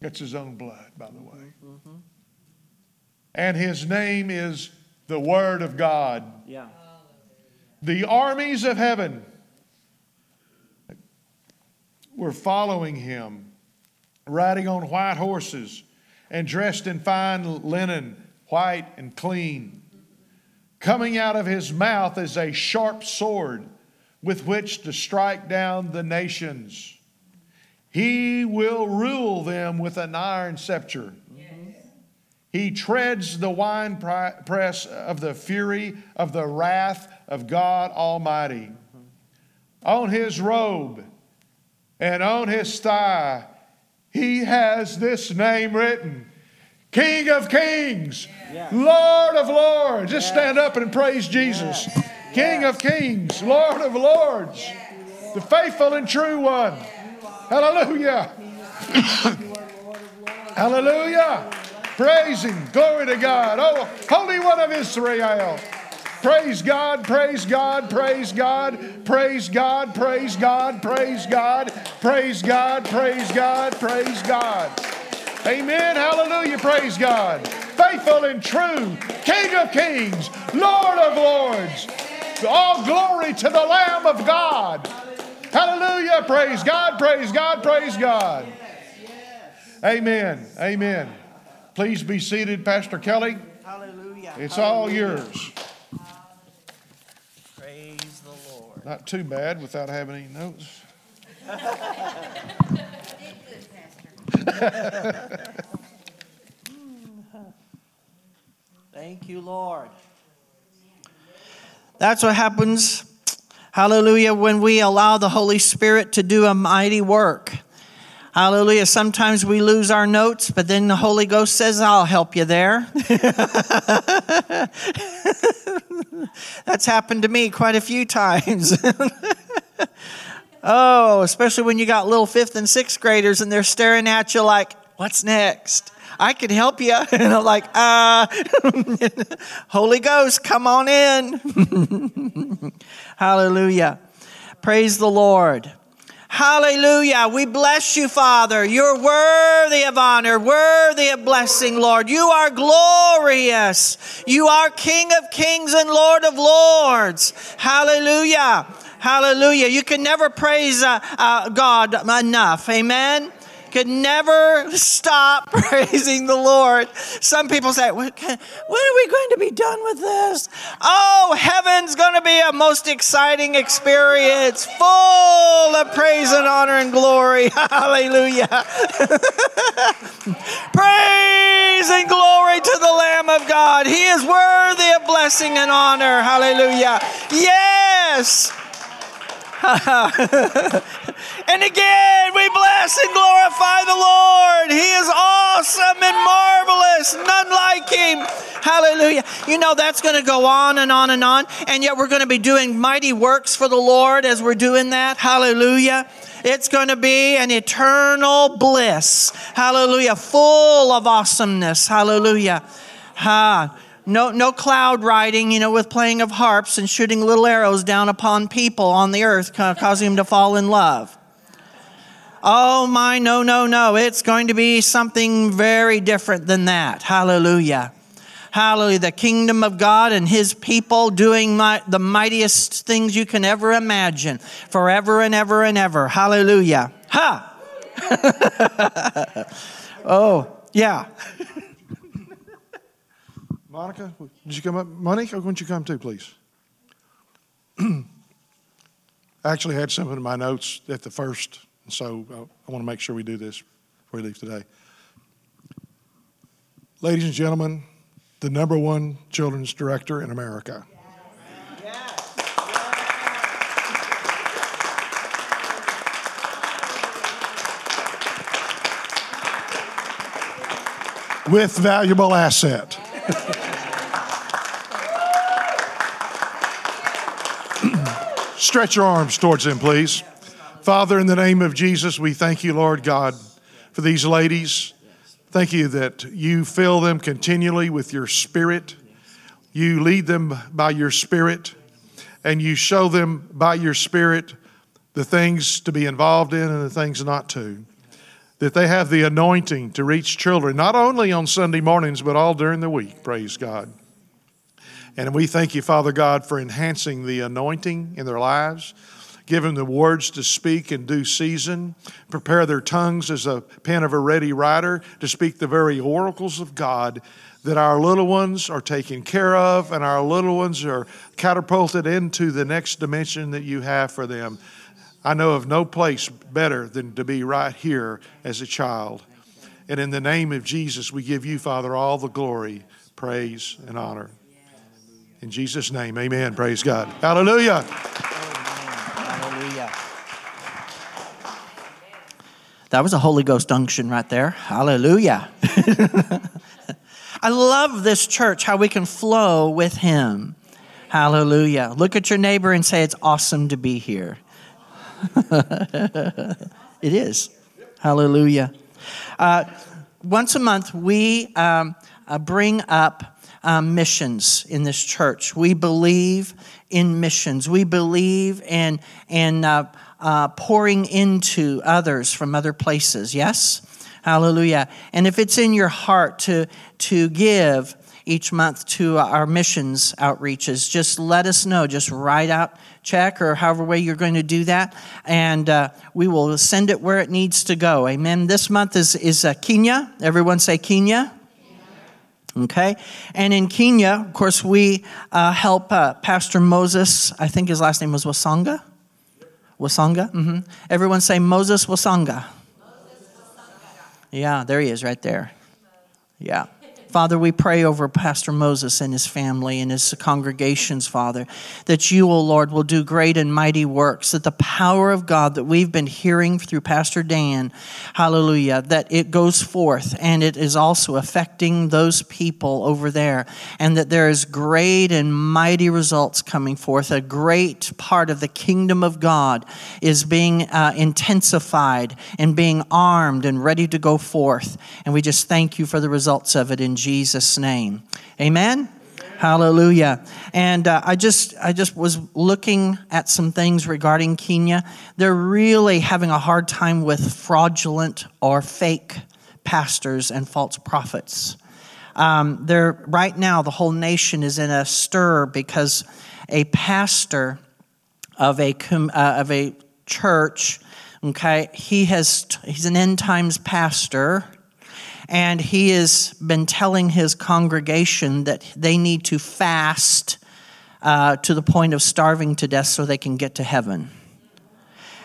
It's his own blood, by the way. Mm-hmm. And his name is the Word of God. Yeah. The armies of heaven were following him, riding on white horses and dressed in fine linen, white and clean. Coming out of his mouth is a sharp sword with which to strike down the nations. He will rule them with an iron scepter. He treads the winepress of the fury of the wrath of God Almighty. On his robe and on his thigh, he has this name written King of Kings, Yes. Lord of Lords. Just stand up and praise Jesus. King of Kings, Lord of Lords, the faithful and true one. Hallelujah. Hallelujah. Praise Him. Glory to God. Oh, Holy One of Israel. Praise God, praise God, praise God, praise God, praise God, praise God, praise God, praise God, praise God. Amen. Hallelujah. Praise God. Faithful and true, King of kings, Lord of lords. All glory to the Lamb of God. Hallelujah. Praise God, praise God, praise God. Amen. Amen. Please be seated, Pastor Kelly. Hallelujah. It's all yours. Praise the Lord. Not too bad without having any notes. Thank you, Lord. That's what happens, hallelujah, when we allow the Holy Spirit to do a mighty work. Hallelujah. Sometimes we lose our notes, but then the Holy Ghost says, I'll help you there. That's happened to me quite a few times. oh, especially when you got little fifth and sixth graders and they're staring at you like, what's next? I could help you. And I'm like, uh, Holy Ghost, come on in. Hallelujah. Praise the Lord. Hallelujah. We bless you, Father. You're worthy of honor, worthy of blessing, Lord. You are glorious. You are King of kings and Lord of lords. Hallelujah. Hallelujah. You can never praise uh, uh, God enough. Amen. Could never stop praising the Lord. Some people say, when are we going to be done with this? Oh, heaven's going to be a most exciting experience, full of praise and honor and glory. Hallelujah. praise and glory to the Lamb of God. He is worthy of blessing and honor. Hallelujah. Yes. And again, we bless and glorify the Lord. He is awesome and marvelous, none like him. Hallelujah. You know, that's going to go on and on and on. And yet, we're going to be doing mighty works for the Lord as we're doing that. Hallelujah. It's going to be an eternal bliss. Hallelujah. Full of awesomeness. Hallelujah. Ha. No, no cloud riding, you know, with playing of harps and shooting little arrows down upon people on the earth, ca- causing them to fall in love. Oh my, no, no, no. It's going to be something very different than that. Hallelujah. Hallelujah. The kingdom of God and his people doing my, the mightiest things you can ever imagine forever and ever and ever. Hallelujah. Ha! oh, yeah. Monica, did you come up? Monica, why don't you come too, please? I actually had something in my notes at the first, so I, I want to make sure we do this before we leave today. Ladies and gentlemen, the number one children's director in America. with valuable asset. Stretch your arms towards him, please. Father, in the name of Jesus, we thank you, Lord God, for these ladies. Thank you that you fill them continually with your spirit. You lead them by your spirit, and you show them by your spirit the things to be involved in and the things not to. That they have the anointing to reach children, not only on Sunday mornings, but all during the week. Praise God. And we thank you, Father God, for enhancing the anointing in their lives. Give them the words to speak in due season. Prepare their tongues as a pen of a ready writer to speak the very oracles of God that our little ones are taken care of and our little ones are catapulted into the next dimension that you have for them. I know of no place better than to be right here as a child. And in the name of Jesus, we give you, Father, all the glory, praise, and honor. In Jesus' name, amen. Praise God. Hallelujah. Hallelujah. That was a Holy Ghost unction right there. Hallelujah. I love this church, how we can flow with Him. Hallelujah. Look at your neighbor and say, It's awesome to be here. it is. Hallelujah. Uh, once a month, we um, uh, bring up um, missions in this church. We believe in missions. We believe in, in uh, uh, pouring into others from other places. Yes? Hallelujah. And if it's in your heart to, to give each month to our missions outreaches, just let us know. Just write out check or however way you're going to do that, and uh, we will send it where it needs to go. Amen. This month is, is uh, Kenya. Everyone say Kenya. Okay? And in Kenya, of course, we uh, help uh, Pastor Moses, I think his last name was Wasanga. Wasanga? Mm-hmm. Everyone say Moses Wasanga. Moses Wasanga. Yeah, there he is right there. Yeah. Father, we pray over Pastor Moses and his family and his congregations, Father, that you, O oh Lord, will do great and mighty works, that the power of God that we've been hearing through Pastor Dan, hallelujah, that it goes forth and it is also affecting those people over there, and that there is great and mighty results coming forth. A great part of the kingdom of God is being uh, intensified and being armed and ready to go forth. And we just thank you for the results of it in Jesus' name. Amen. Hallelujah. And uh, I just I just was looking at some things regarding Kenya. They're really having a hard time with fraudulent or fake pastors and false prophets. Um, they're right now the whole nation is in a stir because a pastor of a uh, of a church, okay, he has he's an end times pastor and he has been telling his congregation that they need to fast uh, to the point of starving to death so they can get to heaven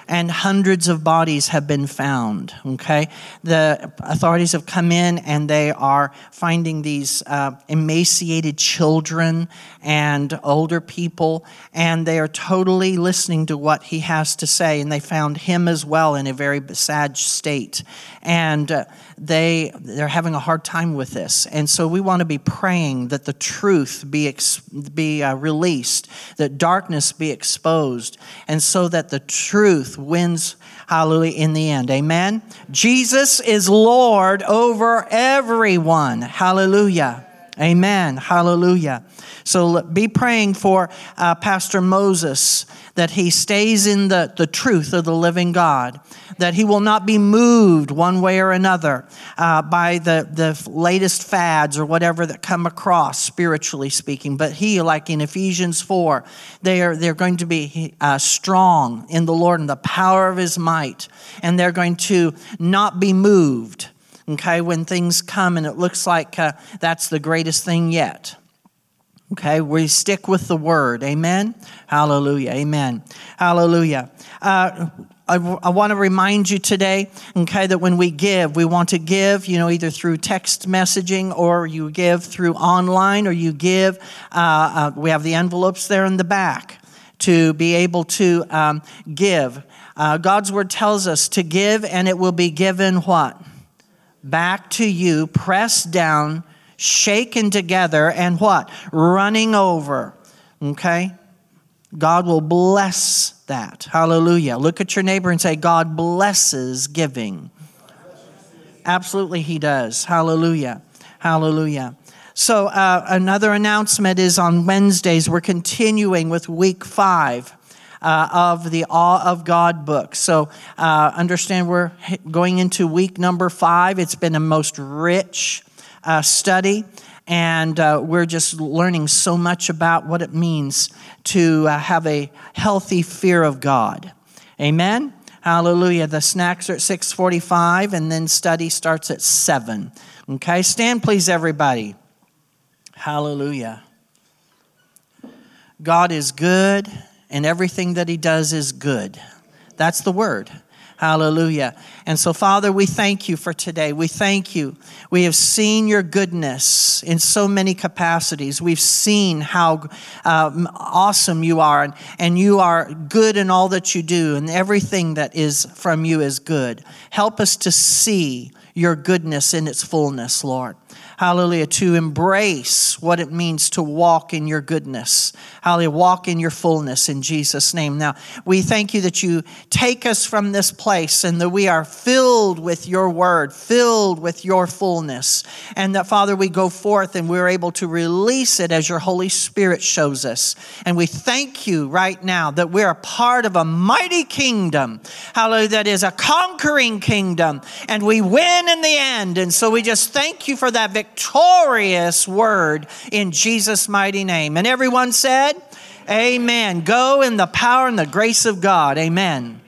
and hundreds of bodies have been found. Okay, the authorities have come in and they are finding these uh, emaciated children and older people, and they are totally listening to what he has to say. And they found him as well in a very sad state, and uh, they they're having a hard time with this. And so we want to be praying that the truth be ex- be uh, released, that darkness be exposed, and so that the truth wins, hallelujah, in the end. Amen. Jesus is Lord over everyone. Hallelujah. Amen. Hallelujah. So be praying for uh, Pastor Moses that he stays in the, the truth of the living God, that he will not be moved one way or another uh, by the, the latest fads or whatever that come across, spiritually speaking. But he, like in Ephesians 4, they are, they're going to be uh, strong in the Lord and the power of his might, and they're going to not be moved okay, when things come and it looks like uh, that's the greatest thing yet. Okay, we stick with the word. Amen. Hallelujah. Amen. Hallelujah. Uh, I, I want to remind you today, okay, that when we give, we want to give, you know, either through text messaging or you give through online or you give. Uh, uh, we have the envelopes there in the back to be able to um, give. Uh, God's word tells us to give and it will be given what? Back to you, pressed down, shaken together, and what? Running over. Okay? God will bless that. Hallelujah. Look at your neighbor and say, God blesses giving. Absolutely, He does. Hallelujah. Hallelujah. So, uh, another announcement is on Wednesdays, we're continuing with week five. Uh, of the Awe of God book. So, uh, understand we're going into week number five. It's been a most rich uh, study and uh, we're just learning so much about what it means to uh, have a healthy fear of God. Amen. Hallelujah. The snacks are at 6:45 and then study starts at 7. Okay? Stand please everybody. Hallelujah. God is good and everything that he does is good. That's the word. Hallelujah. And so, Father, we thank you for today. We thank you. We have seen your goodness in so many capacities. We've seen how um, awesome you are, and, and you are good in all that you do, and everything that is from you is good. Help us to see your goodness in its fullness, Lord hallelujah, to embrace what it means to walk in your goodness. Hallelujah, walk in your fullness in Jesus' name. Now, we thank you that you take us from this place and that we are filled with your word, filled with your fullness. And that, Father, we go forth and we're able to release it as your Holy Spirit shows us. And we thank you right now that we're a part of a mighty kingdom, hallelujah, that is a conquering kingdom. And we win in the end. And so we just thank you for that victory victorious word in Jesus' mighty name. And everyone said, Amen. Go in the power and the grace of God. Amen.